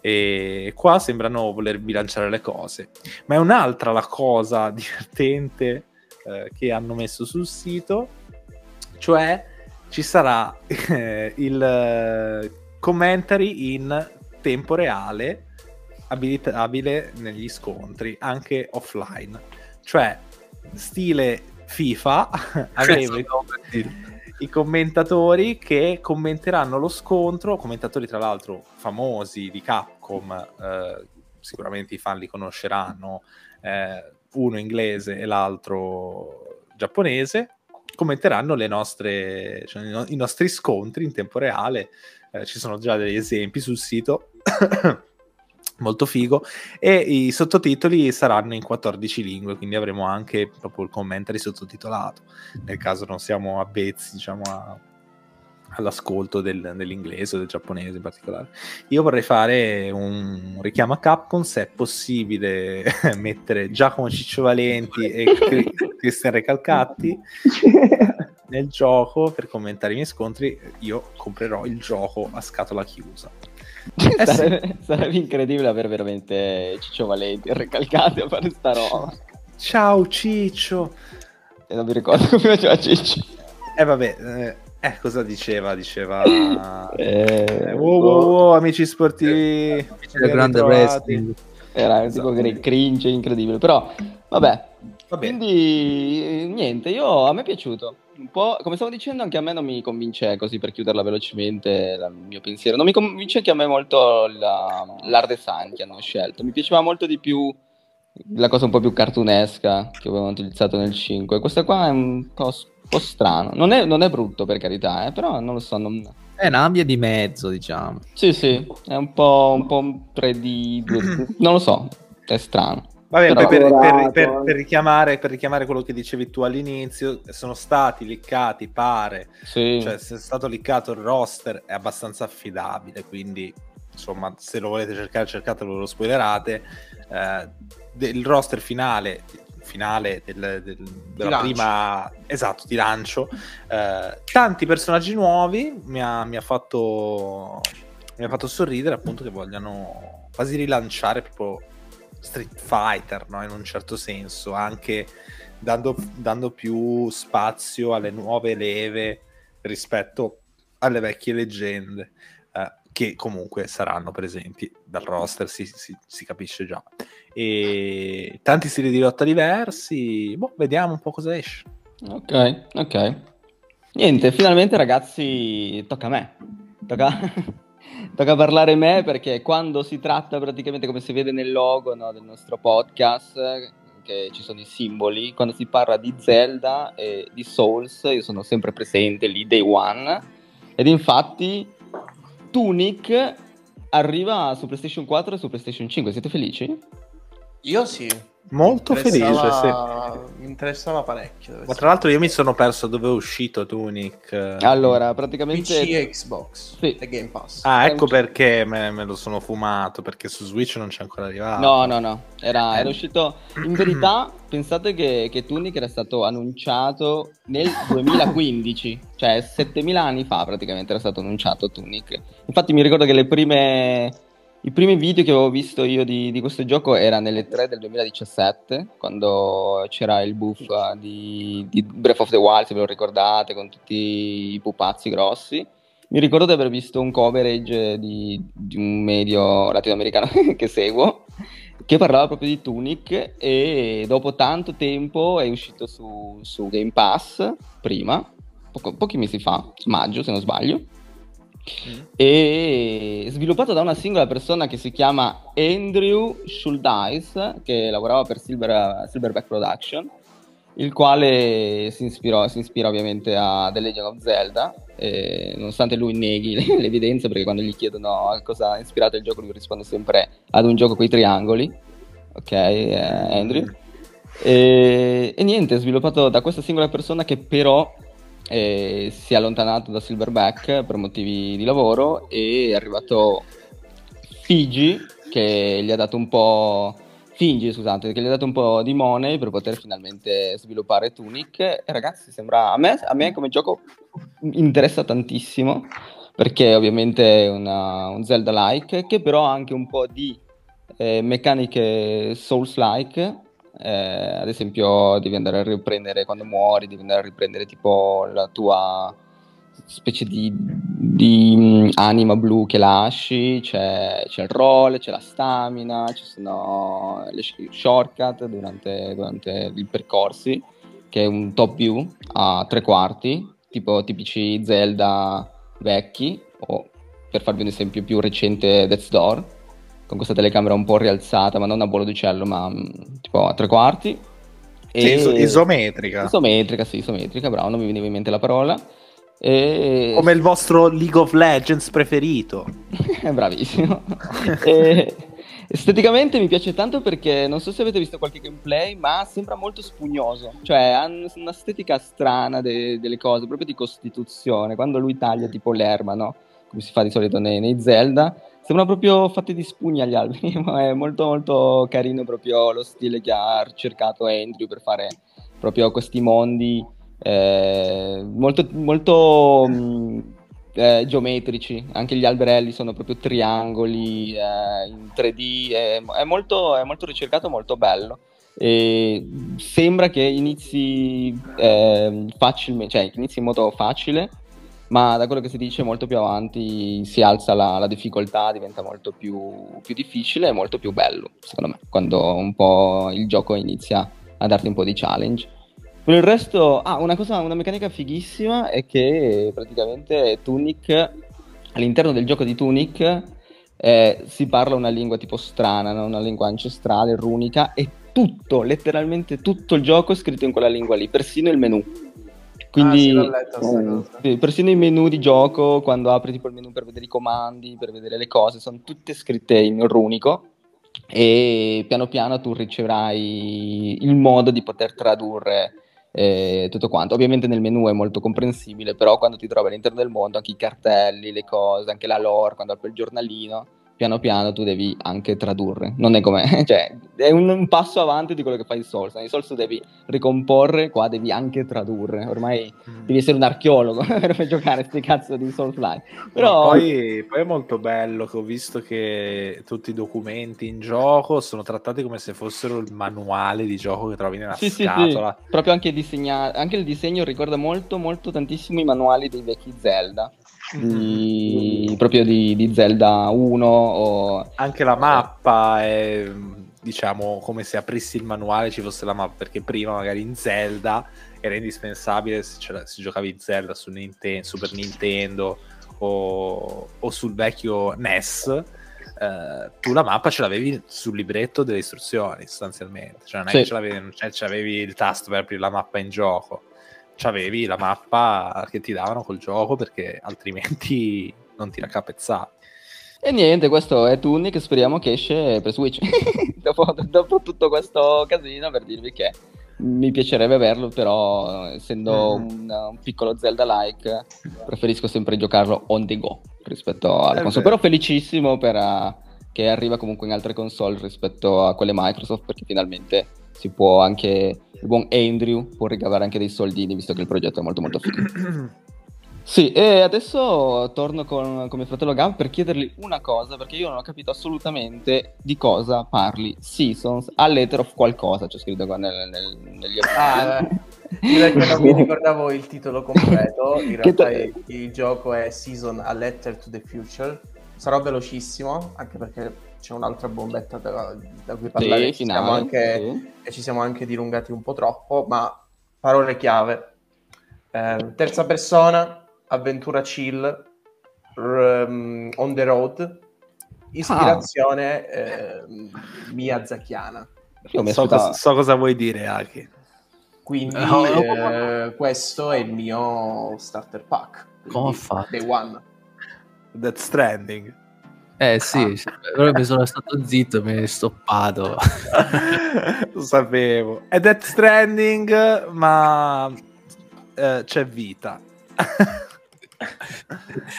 e qua sembrano voler bilanciare le cose. Ma è un'altra la cosa divertente eh, che hanno messo sul sito, cioè ci sarà eh, il eh, commentary in tempo reale abilitabile negli scontri, anche offline. Cioè, stile FIFA, avremo i commentatori che commenteranno lo scontro, commentatori tra l'altro famosi di Capcom, eh, sicuramente i fan li conosceranno, eh, uno inglese e l'altro giapponese, commenteranno nostre, cioè, i, i nostri scontri in tempo reale. Eh, ci sono già degli esempi sul sito. molto figo e i sottotitoli saranno in 14 lingue quindi avremo anche proprio il commentary sottotitolato. Nel caso non siamo abbezzi diciamo a, all'ascolto del, dell'inglese o del giapponese in particolare. Io vorrei fare un richiamo a Capcom se è possibile mettere Giacomo Ciccio Valenti e Cristian Recalcatti nel gioco per commentare i miei scontri. Io comprerò il gioco a scatola chiusa eh sarebbe, sì. sarebbe, incredibile avere veramente Ciccio Valenti recalcati a fare sta roba. Ciao Ciccio. E non mi ricordo come faceva Ciccio. Eh vabbè, eh, eh cosa diceva? Diceva... eh, eh, wow, wow, wow, amici sportivi. Amici del grande wrestling. Era esatto. tipo cringe incredibile, però vabbè. Vabbè. Quindi niente, io, a me è piaciuto un po', come stavo dicendo, anche a me non mi convince così per chiuderla velocemente il mio pensiero. Non mi convince anche a me molto la, l'art design che hanno scelto. Mi piaceva molto di più la cosa un po' più cartunesca che avevano utilizzato nel 5. Questa qua è un po', un po strano. Non è, non è, brutto per carità, eh, però non lo so. Non... È una via di mezzo, diciamo. Sì, sì, è un po', un po' 3D. non lo so, è strano. Vabbè, per, per, per, per, richiamare, per richiamare quello che dicevi tu all'inizio, sono stati liccati, pare, sì. cioè se è stato liccato il roster è abbastanza affidabile, quindi insomma se lo volete cercare cercatelo, lo spoilerate. Eh, il roster finale, finale del, del, della prima esatto di lancio eh, tanti personaggi nuovi mi ha, mi ha, fatto mi ha fatto sorridere appunto che vogliano quasi rilanciare proprio Street Fighter, no? in un certo senso, anche dando, dando più spazio alle nuove leve rispetto alle vecchie leggende, eh, che comunque saranno presenti dal roster, si, si, si, capisce già. E tanti stili di lotta diversi, boh, vediamo un po' cosa esce. Ok, ok. Niente, finalmente ragazzi, tocca a me. Tocca... Tocca parlare me perché quando si tratta praticamente, come si vede nel logo no, del nostro podcast, che ci sono i simboli, quando si parla di Zelda e di Souls, io sono sempre presente lì, day one. Ed infatti Tunic arriva su PlayStation 4 e su PlayStation 5. Siete felici? Io sì. Molto felice, sì. Mi interessava parecchio. Ma tra l'altro io mi sono perso dove è uscito Tunic. Allora, praticamente... PC e Xbox Sì. e Game Pass. Ah, ecco un- perché me, me lo sono fumato, perché su Switch non c'è ancora arrivato. No, no, no, era, Eh. era uscito... In verità, pensate che, che Tunic era stato annunciato nel 2015, cioè 7000 anni fa praticamente era stato annunciato Tunic. Infatti mi ricordo che le prime... I primi video che avevo visto io di, di questo gioco era nelle 3 del 2017, quando c'era il buff eh, di, di Breath of the Wild, se ve lo ricordate, con tutti i pupazzi grossi. Mi ricordo di aver visto un coverage di, di un medio latinoamericano che seguo, che parlava proprio di Tunic e dopo tanto tempo è uscito su, su Game Pass, prima, poco- pochi mesi fa, maggio se non sbaglio, e sviluppato da una singola persona che si chiama Andrew Schuldeis, che lavorava per Silver, Silverback Production, il quale si, ispirò, si ispira ovviamente a The Legend of Zelda, nonostante lui neghi le, le evidenze, perché quando gli chiedono a cosa ha ispirato il gioco, lui risponde sempre ad un gioco con i triangoli, ok, eh, Andrew. E, e niente, sviluppato da questa singola persona che però eh, si è allontanato da Silverback per motivi di lavoro e è arrivato Fiji che gli ha dato un po' Fingi, scusate, che gli ha dato un po' di money per poter finalmente sviluppare Tunic. E ragazzi, sembra a me, a me come gioco interessa tantissimo perché ovviamente è una- un Zelda-like che però ha anche un po' di eh, meccaniche Souls-like. Eh, ad esempio, devi andare a riprendere quando muori, devi andare a riprendere tipo la tua specie di, di, mm, anima blu che lasci, c'è, c'è il roll, c'è la stamina, ci sono le sh- shortcut durante, durante i percorsi, che è un top view a tre quarti, tipo tipici Zelda vecchi, o per farvi un esempio più recente Death's Door, con questa telecamera un po' rialzata, ma non a volo d'uccello, ma mm, tipo a tre quarti. Sì, iso- isometrica. Isometrica, sì, isometrica, bravo, non mi veniva in mente la parola. E... Come il vostro League of Legends preferito. Bravissimo. E esteticamente mi piace tanto perché non so se avete visto qualche gameplay, ma sembra molto spugnoso. Cioè, hanno un'estetica strana de- delle cose, proprio di costituzione. Quando lui taglia tipo l'erba, no? Come si fa di solito nei, nei Zelda, sembra proprio fatti di spugna gli alberi. ma è molto molto carino proprio lo stile che ha cercato Andrew per fare proprio questi mondi eh, molto, molto mh, eh, geometrici, anche gli alberelli sono proprio triangoli eh, in 3D, è, molto, è molto ricercato, molto bello. E sembra che inizi eh, facilmente, cioè inizi in modo facile, ma da quello che si dice molto più avanti si alza la, la difficoltà, diventa molto più, più difficile e molto più bello, secondo me, quando un po' il gioco inizia a darti un po' di challenge. Per il resto, ah, una cosa, una meccanica fighissima è che praticamente Tunic, all'interno del gioco di Tunic, eh, si parla una lingua tipo strana, no? una lingua ancestrale, runica, e tutto, letteralmente tutto il gioco è scritto in quella lingua lì, persino il menu. Quindi, Ah, sì, letto sì, persino i menu di gioco, quando apri tipo il menu per vedere i comandi, per vedere le cose, sono tutte scritte in runico e piano piano tu riceverai il modo di poter tradurre eh, tutto quanto. Ovviamente nel menu è molto comprensibile, però quando ti trovi all'interno del mondo, anche i cartelli, le cose, anche la lore, quando apri il giornalino, piano piano tu devi anche tradurre. Non è come, cioè, è un, un passo avanti di quello che fai in Souls. In Souls tu devi ricomporre, qua devi anche tradurre. Ormai devi essere un archeologo per giocare questi cazzo di Soulfly. Però Poi, poi è molto bello che ho visto che tutti i documenti in gioco sono trattati come se fossero il manuale di gioco che trovi nella Sì, sì, sì. scatola. proprio anche, disegna- anche il disegno ricorda molto, molto tantissimo i manuali dei vecchi Zelda. Di- proprio di, di Zelda 1 o Anche la mappa è diciamo come se aprissi il manuale ci fosse la mappa perché prima magari in Zelda era indispensabile se, ce se giocavi in Zelda su Ninten- Super Nintendo o, o sul vecchio NES eh, tu la mappa ce l'avevi sul libretto delle istruzioni sostanzialmente cioè non è Sì. che ce l'avevi, non c'è- c'avevi il tasto per aprire la mappa in gioco c'avevi la mappa che ti davano col gioco perché altrimenti non ti raccapezzavi E niente, questo è Tunic, speriamo che esce per Switch. dopo, dopo, tutto questo casino per dirvi che mi piacerebbe averlo, però essendo mm. un, un, piccolo Zelda-like preferisco sempre giocarlo on the go rispetto alla è console. Vero. Però felicissimo per, uh, che arriva comunque in altre console rispetto a quelle Microsoft perché finalmente si può anche, il buon Andrew può ricavare anche dei soldini visto che il progetto è molto molto figo. Sì, e adesso torno con, con mio fratello Gav per chiedergli una cosa, perché io non ho capito assolutamente di cosa parli. Seasons, a letter of qualcosa, c'è scritto qua nel, nel, negli Ah, io non mi ricordavo il titolo completo, in realtà il, il gioco è Season, a letter to the future. Sarò velocissimo, anche perché c'è un'altra bombetta da, da cui parlare sì, finale, anche, sì. e ci siamo anche dilungati un po' troppo, ma parole chiave. Eh, terza persona, avventura chill, um, on the road, ispirazione ah. eh, Miyazakiana. So, cosa, so cosa vuoi dire, Aki. Quindi no, eh, questo è il mio starter pack. Come ho fatto? Day One. Death Stranding. Eh sì, ah. però mi sono stato zitto e mi hai stoppato. Lo sapevo. È Death Stranding, ma eh, c'è vita.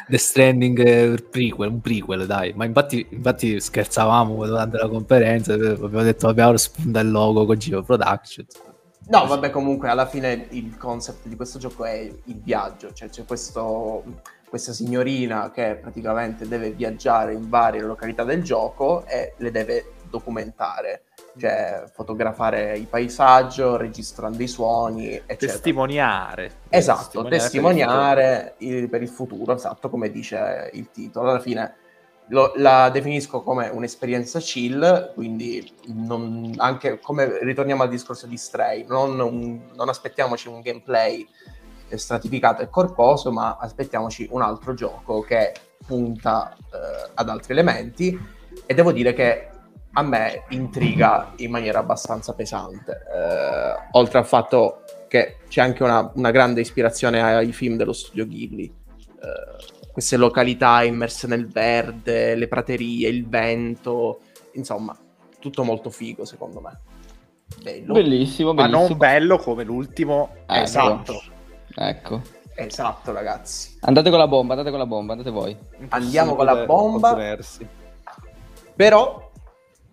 The Stranding prequel, un prequel, dai. Ma infatti, infatti scherzavamo durante la conferenza, eh, abbiamo detto abbiamo spunta il logo con Geo Production. No, vabbè, comunque alla fine il concept di questo gioco è il viaggio, cioè c'è questo, questa signorina che praticamente deve viaggiare in varie località del gioco e le deve documentare cioè fotografare il paesaggio, registrando i suoni, eccetera. Testimoniare. Esatto, testimoniare, testimoniare per, il per, il futuro, esatto, come dice il titolo. Alla fine lo, la definisco come un'esperienza chill, quindi non, anche come ritorniamo al discorso di Stray, non, un, non aspettiamoci un gameplay stratificato e corposo, ma aspettiamoci un altro gioco che punta eh, ad altri elementi e devo dire che a me intriga in maniera abbastanza pesante. Eh, oltre al fatto che c'è anche una, una, grande ispirazione ai film dello studio Ghibli. Eh, queste località immerse nel verde, le praterie, il vento, insomma, tutto molto figo secondo me. Bello. Bellissimo, bellissimo. Ma non bello come l'ultimo. Ecco. Esatto. Ecco. Esatto, ragazzi. Andate con la bomba, andate con la bomba, andate voi. Andiamo con la bomba. Però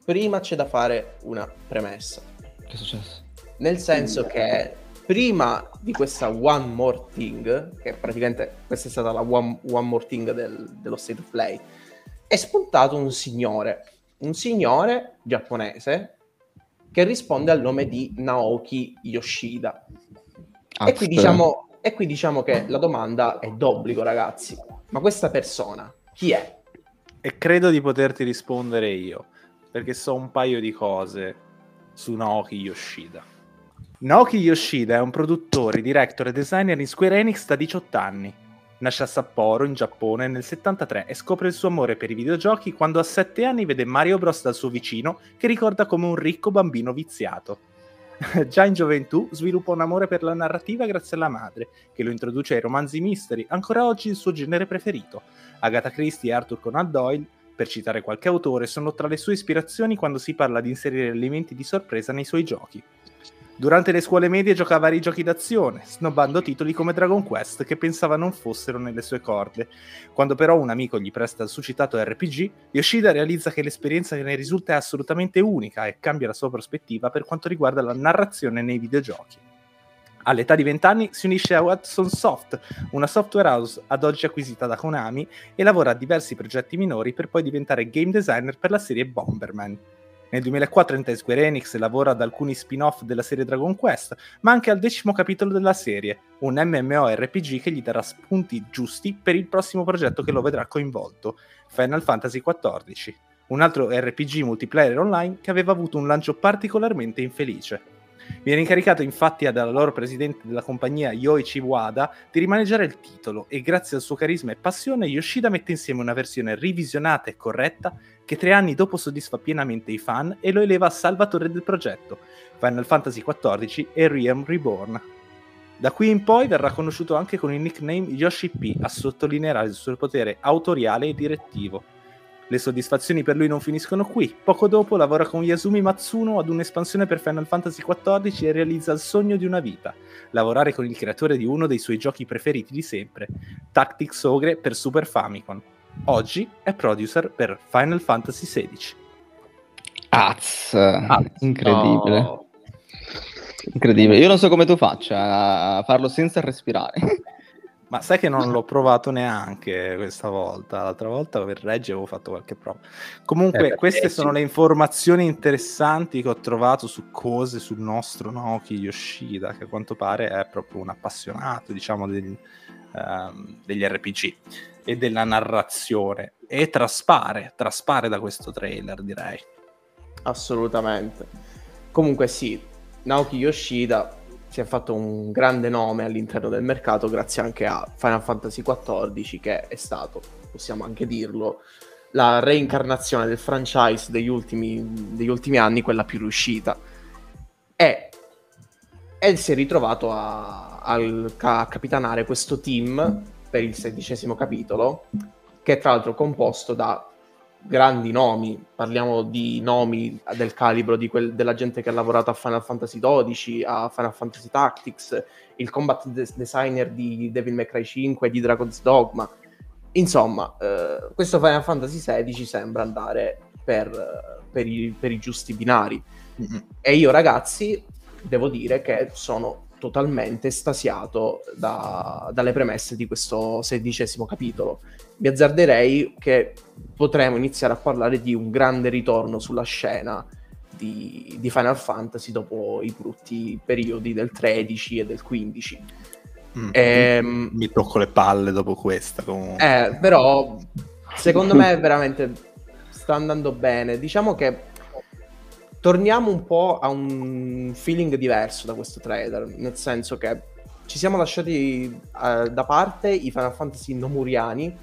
prima c'è da fare una premessa. Che è successo? Nel senso che prima di questa One More Thing, che praticamente questa è stata la One, one More Thing del, dello State of Play, è spuntato un signore, un signore giapponese che risponde al nome di Naoki Yoshida. e qui, diciamo, e qui diciamo che la domanda è d'obbligo, ragazzi. Ma questa persona chi è? E credo di poterti rispondere io perché so un paio di cose su Naoki Yoshida. Naoki Yoshida è un produttore, director e designer in Square Enix da 18 anni. Nasce a Sapporo, in Giappone, nel 73 e scopre il suo amore per i videogiochi quando a 7 anni vede Mario Bros dal suo vicino che ricorda come un ricco bambino viziato. Già in gioventù sviluppa un amore per la narrativa grazie alla madre, che lo introduce ai romanzi misteri, ancora oggi il suo genere preferito. Agatha Christie e Arthur Conan Doyle per citare qualche autore, sono tra le sue ispirazioni quando si parla di inserire elementi di sorpresa nei suoi giochi. Durante le scuole medie giocava a vari giochi d'azione, snobbando titoli come Dragon Quest che pensava non fossero nelle sue corde. Quando però un amico gli presta il suscitato RPG, Yoshida realizza che l'esperienza che ne risulta è assolutamente unica e cambia la sua prospettiva per quanto riguarda la narrazione nei videogiochi. All'età di 20 anni si unisce a Watson Soft, una software house ad oggi acquisita da Konami, e lavora a diversi progetti minori per poi diventare game designer per la serie Bomberman. Nel 2004 entra in Square Enix lavora ad alcuni spin-off della serie Dragon Quest, ma anche al decimo capitolo della serie, un MMORPG che gli darà spunti giusti per il prossimo progetto che lo vedrà coinvolto, Final Fantasy XIV, un altro RPG multiplayer online che aveva avuto un lancio particolarmente infelice. Viene incaricato infatti dalla loro presidente della compagnia Yoichi Wada di rimaneggiare il titolo e grazie al suo carisma e passione Yoshida mette insieme una versione revisionata e corretta che tre anni dopo soddisfa pienamente i fan e lo eleva a salvatore del progetto, Final Fantasy XIV e Realm Reborn. Da qui in poi verrà conosciuto anche con il nickname Yoshi P a sottolineare il suo potere autoriale e direttivo. Le soddisfazioni per lui non finiscono qui. Poco dopo lavora con Yasumi Matsuno ad un'espansione per Final Fantasy XIV e realizza il sogno di una vita, lavorare con il creatore di uno dei suoi giochi preferiti di sempre, Tactics Ogre per Super Famicom. Oggi è producer per Final Fantasy XVI. Az, incredibile. No. Incredibile. Io non so come tu faccia a farlo senza respirare. Ma sai che non l'ho provato neanche questa volta. L'altra volta per Reggie avevo fatto qualche prova. Comunque, Eh, queste sono le informazioni interessanti che ho trovato su cose sul nostro Naoki Yoshida, che a quanto pare è proprio un appassionato, diciamo, ehm, degli RPG e della narrazione. E traspare, traspare da questo trailer, direi. Assolutamente. Comunque sì, Naoki Yoshida si è fatto un grande nome all'interno del mercato grazie anche a Final Fantasy XIV che è stato, possiamo anche dirlo, la reincarnazione del franchise degli ultimi, degli ultimi anni, quella più riuscita. E, e si è ritrovato a, al- a capitanare questo team per il sedicesimo capitolo, che è tra l'altro composto da grandi nomi, parliamo di nomi del calibro di quel- della gente che ha lavorato a Final Fantasy XII, a Final Fantasy Tactics, il combat de- designer di Devil May Cry 5 e di Dragon's Dogma. Insomma, eh, questo Final Fantasy XVI sembra andare per, per i, per i giusti binari. E io, ragazzi, devo dire che sono totalmente estasiato da- dalle premesse di questo sedicesimo capitolo. Mi azzarderei che potremo iniziare a parlare di un grande ritorno sulla scena di, di Final Fantasy dopo i brutti periodi del 13 e del 15. Mm. Ehm, Mi tocco le palle dopo questa. Comunque. eh, però secondo me veramente sta andando bene. Diciamo che torniamo un po' a un feeling diverso da questo trailer, nel senso che ci siamo lasciati eh, da parte i Final Fantasy nomuriani,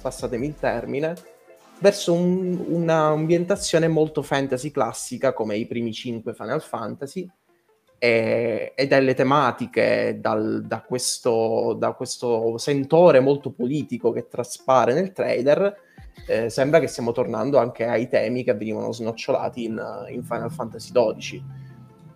passatemi il termine, verso un- una ambientazione molto fantasy classica come i primi 5 Final Fantasy e, e dalle tematiche, dal- da, questo, da questo sentore molto politico che traspare nel trailer, eh, sembra che stiamo tornando anche ai temi che venivano snocciolati in, in Final Fantasy XII.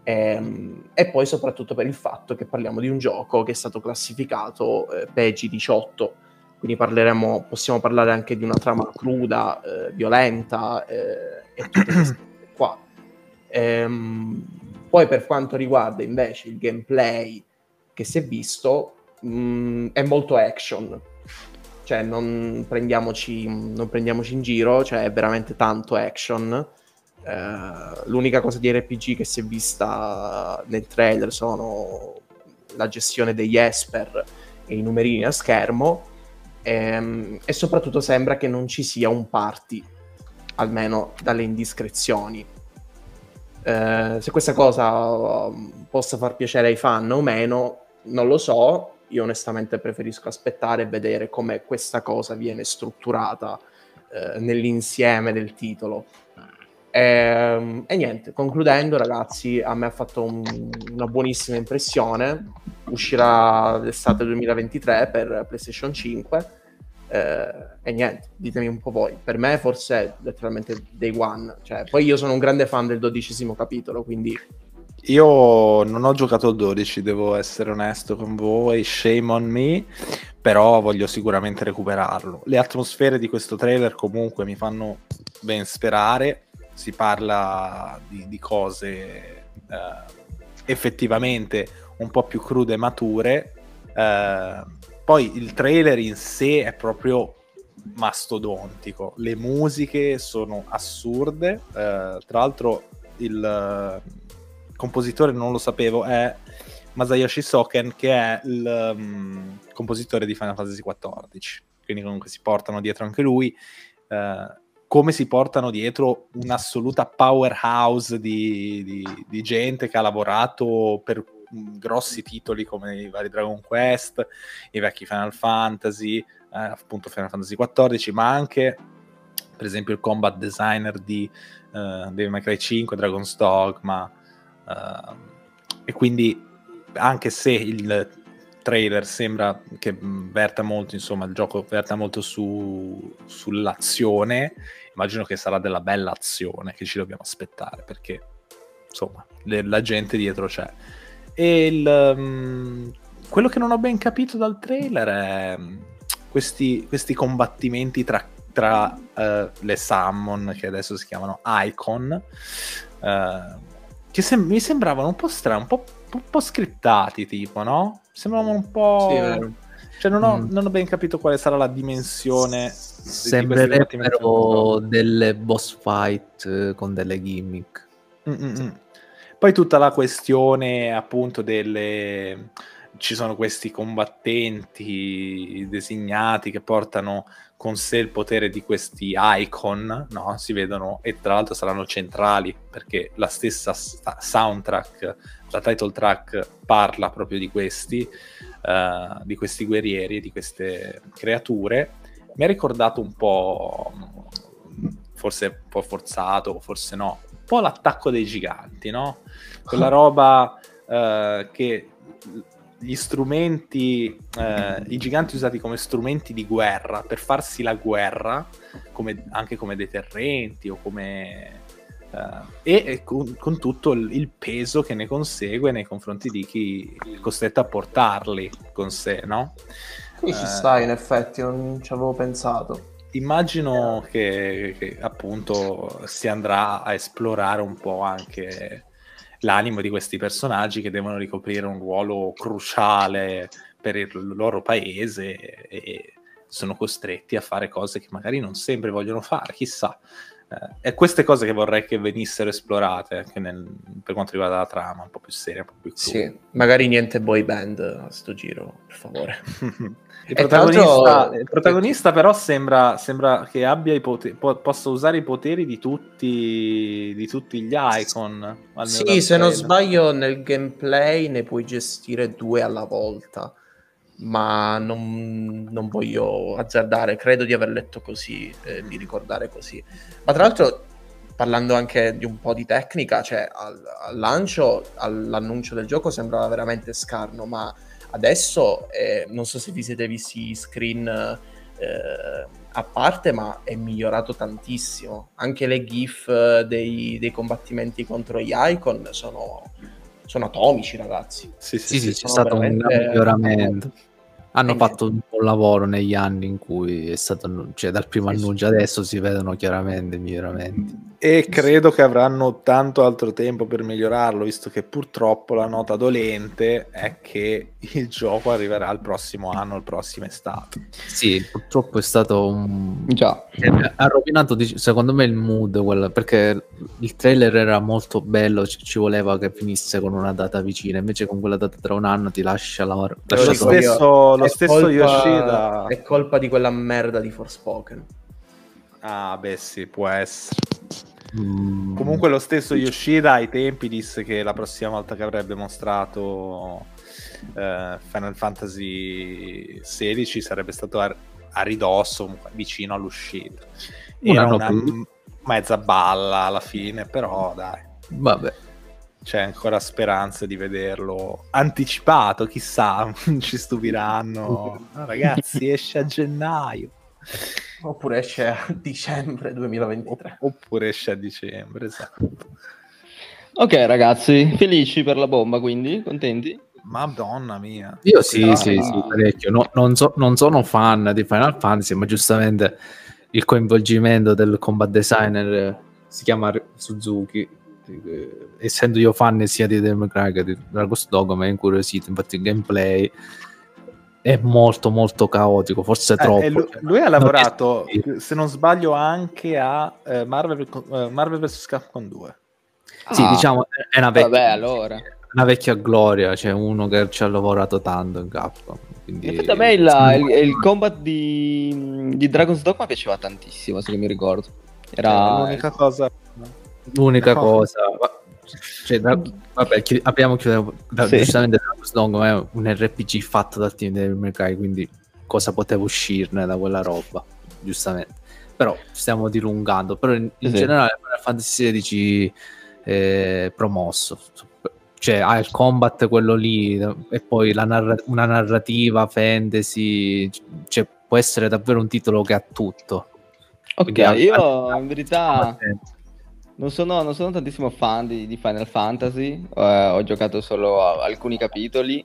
Ehm, E, poi soprattutto per il fatto che parliamo di un gioco che è stato classificato eh, PEGI 18, quindi parleremo, possiamo parlare anche di una trama cruda, eh, violenta eh, e tutte queste cose qua. Ehm, poi per quanto riguarda invece il gameplay che si è visto, mh, è molto action, cioè non prendiamoci, non prendiamoci in giro, cioè è veramente tanto action. Eh, l'unica cosa di RPG che si è vista nel trailer sono la gestione degli Esper e i numerini a schermo ehm, e soprattutto sembra che non ci sia un party, almeno dalle indiscrezioni. Eh, se questa cosa um, possa far piacere ai fan o meno, non lo so. Io onestamente preferisco aspettare e vedere come questa cosa viene strutturata eh, nell'insieme del titolo. Ehm, E, niente, concludendo, ragazzi, a me ha fatto un- una buonissima impressione. Uscirà l'estate 2023 per PlayStation 5. Eh, e niente, ditemi un po' voi. Per me, forse è letteralmente day one. Cioè, poi io sono un grande fan del dodicesimo capitolo, quindi Io non ho giocato il 12, devo essere onesto con voi, shame on me, però voglio sicuramente recuperarlo. Le atmosfere di questo trailer comunque mi fanno ben sperare, si parla di, di cose eh, effettivamente un po' più crude e mature. Eh, poi il trailer in sé è proprio mastodontico, le musiche sono assurde, eh, tra l'altro il compositore non lo sapevo è Masayoshi Soken che è il um, compositore di Final Fantasy XIV quindi comunque si portano dietro anche lui. Eh, come si portano dietro un'assoluta powerhouse di, di, di gente che ha lavorato per mh, grossi titoli come i vari Dragon Quest i vecchi Final Fantasy eh, appunto Final Fantasy XIV ma anche per esempio il combat designer di uh, Devil May Cry 5 Dragon's Dogma Uh, e quindi anche se il trailer sembra che verta molto, insomma, il gioco verta molto su, sull'azione. Immagino che sarà della bella azione che ci dobbiamo aspettare perché, insomma, le, la gente dietro c'è. E il, um, quello che non ho ben capito dal trailer è mm, questi, questi combattimenti tra, tra uh, le summon, che adesso si chiamano Icon, uh, che sem- mi sembravano un po' strani, un po', un po' scriptati, tipo, no? Sembravano un po'... Sì, cioè non ho, mm. non ho, ben capito quale sarà la dimensione. Sembrerebbero delle boss fight eh, con delle gimmick. Mm-mm. Poi tutta la questione appunto delle ci sono questi combattenti designati che portano con sé il potere di questi icon, no? Si vedono e tra l'altro saranno centrali perché la stessa soundtrack, la title track parla proprio di questi, uh, di questi guerrieri, di queste creature. Mi ha ricordato un po', forse un po' forzato, forse no, un po' l'attacco dei giganti, no? Quella roba uh, che gli strumenti, eh, i giganti usati come strumenti di guerra per farsi la guerra, come, anche come deterrenti o come... Uh, e, con, con, tutto il, il, peso che ne consegue nei confronti di chi è costretto a portarli con sé, no? Qui ci sta, in effetti, non ci avevo pensato. Immagino che, che appunto si andrà a esplorare un po' anche l'animo di questi personaggi che devono ricoprire un ruolo cruciale per il loro paese e sono costretti a fare cose che magari non sempre vogliono fare, chissà. Eh, e queste cose che vorrei che venissero esplorate anche nel, per quanto riguarda la trama, un po' più seria, un po' più cruda. Sì, magari niente boy band a sto giro, per favore. Il protagonista, il protagonista, però sembra, sembra che abbia i poteri, po- possa usare i poteri di tutti, di tutti gli icon. Sì, se non sbaglio nel gameplay ne puoi gestire due alla volta, ma non, non voglio azzardare, credo di aver letto così, eh, di ricordare così. Ma tra l'altro parlando anche di un po' di tecnica, cioè al, al lancio, all'annuncio del gioco sembrava veramente scarno, ma Adesso eh, non so se vi siete visti screen eh, a parte, ma è migliorato tantissimo. Anche le GIF dei, dei combattimenti contro gli icon sono, sono atomici, ragazzi. Sì, sì, sì, sì c'è stato un miglioramento. Hanno fatto un buon lavoro negli anni in cui è stato, cioè dal primo annuncio adesso si vedono chiaramente i miglioramenti. E credo che avranno tanto altro tempo per migliorarlo, visto che purtroppo la nota dolente è che il gioco arriverà il prossimo anno, il prossimo estate. Sì, purtroppo è stato un... Già. Ha rovinato, secondo me, il mood, quella... perché il trailer era molto bello, ci, ci voleva che finisse con una data vicina, invece con quella data tra un anno ti lascia la... Lascia lo stesso lo stesso colpa, Yoshida è colpa di quella merda di Forspoken. Ah, beh, sì, può essere. Mm. Comunque, lo stesso Yoshida ai tempi disse che la prossima volta che avrebbe mostrato uh, Final Fantasy XVI sarebbe stato a, a ridosso, vicino all'uscita. Era una, una mezza balla alla fine, però dai. Vabbè c'è ancora speranza di vederlo anticipato, chissà, ci stupiranno. No, ragazzi, esce a gennaio. Oppure esce a dicembre 2023. Oppure esce a dicembre, esatto. Ok ragazzi, felici per la bomba quindi? Contenti? Madonna mia. Io sì, ah, sì, sì, parecchio. No, non, so, non sono fan di Final Fantasy, ma giustamente il coinvolgimento del combat designer si chiama Suzuki eh, essendo io fan sia di Devil May che di Dragon's Dogma mi è incuriosito infatti il gameplay è molto molto caotico forse eh, troppo lui, cioè, lui, ha lavorato non se non sbaglio anche a eh, Marvel, eh, Marvel vs. Capcom 2 ah, sì diciamo è una vecchia, vabbè, allora. una vecchia gloria cioè uno che ci ha lavorato tanto in Capcom quindi... in a me il, il, il, combat di, di Dragon's Dogma piaceva tantissimo se mi ricordo. Era l'unica cosa. L'unica cosa, cioè, da, vabbè, chi, abbiamo chiuso da, sì. giustamente Long è un RPG fatto dal team del Mercai, quindi cosa poteva uscirne da quella roba, giustamente. Però stiamo dilungando, però in, in sì. generale Final Fantasy XVI eh, promosso, cioè ha il combat quello lì e poi narra- una narrativa fantasy, cioè può essere davvero un titolo che ha tutto. Ok, io in verità non sono, non sono tantissimo fan di, di Final Fantasy, eh, ho giocato solo alcuni capitoli,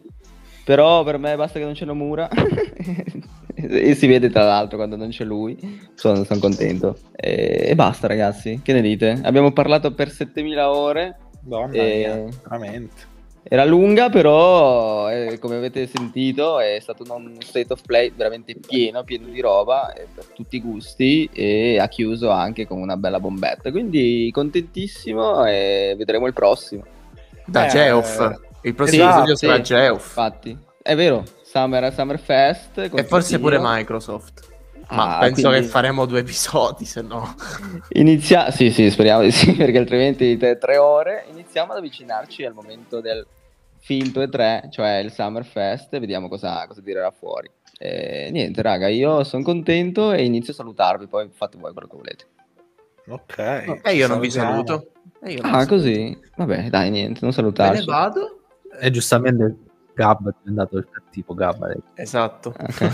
però per me basta che non c'è Nomura e si vede tra l'altro quando non c'è lui, sono, sono contento. E, e, basta ragazzi, che ne dite? Abbiamo parlato per 7000 ore. Donna e... mia, veramente. Era lunga, però eh, come avete sentito è stato un state of play veramente pieno, pieno di roba eh, per tutti i gusti e ha chiuso anche con una bella bombetta. Quindi contentissimo e vedremo il prossimo. Da eh, Geoff, il prossimo esatto, episodio sarà Geoff. Infatti, è vero, Summer, Summer Fest. E forse pure Microsoft. Ma ah, penso quindi... che faremo due episodi, se no. Inizia... Sì, sì, speriamo di sì, perché altrimenti tre ore. Iniziamo ad avvicinarci al momento del finto e 3, cioè il Summer Fest, e vediamo cosa, cosa tirerà fuori. E, niente, raga, io sono contento e inizio a salutarvi, poi fate voi quello che volete. Ok. E io non vi saluto. Io non ah, saluto. così? Vabbè, dai, niente, non salutarci. Me ne vado. E giustamente Gabba è diventato il cattivo Gabba. Esatto. Okay.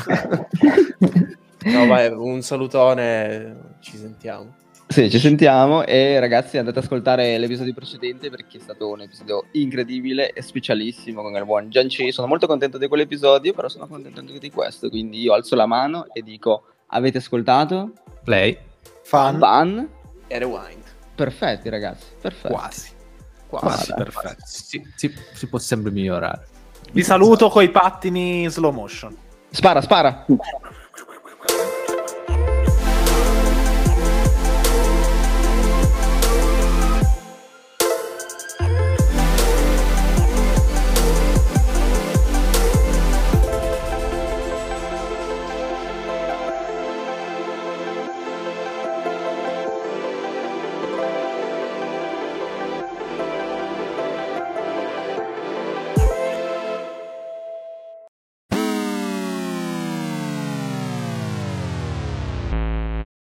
no, vai, un salutone, ci sentiamo. Sì, ci sentiamo e ragazzi andate ad ascoltare l'episodio precedente perché è stato un episodio incredibile e specialissimo con il buon Gianci. Sono molto contento di quell'episodio, però sono contento anche di questo, quindi io alzo la mano e dico avete ascoltato? Play, fan, fan e rewind. Perfetti ragazzi, perfetti. Quasi. Quasi, perfetto. Si, si, si, può sempre migliorare. Vi saluto con i pattini slow motion. Spara, spara.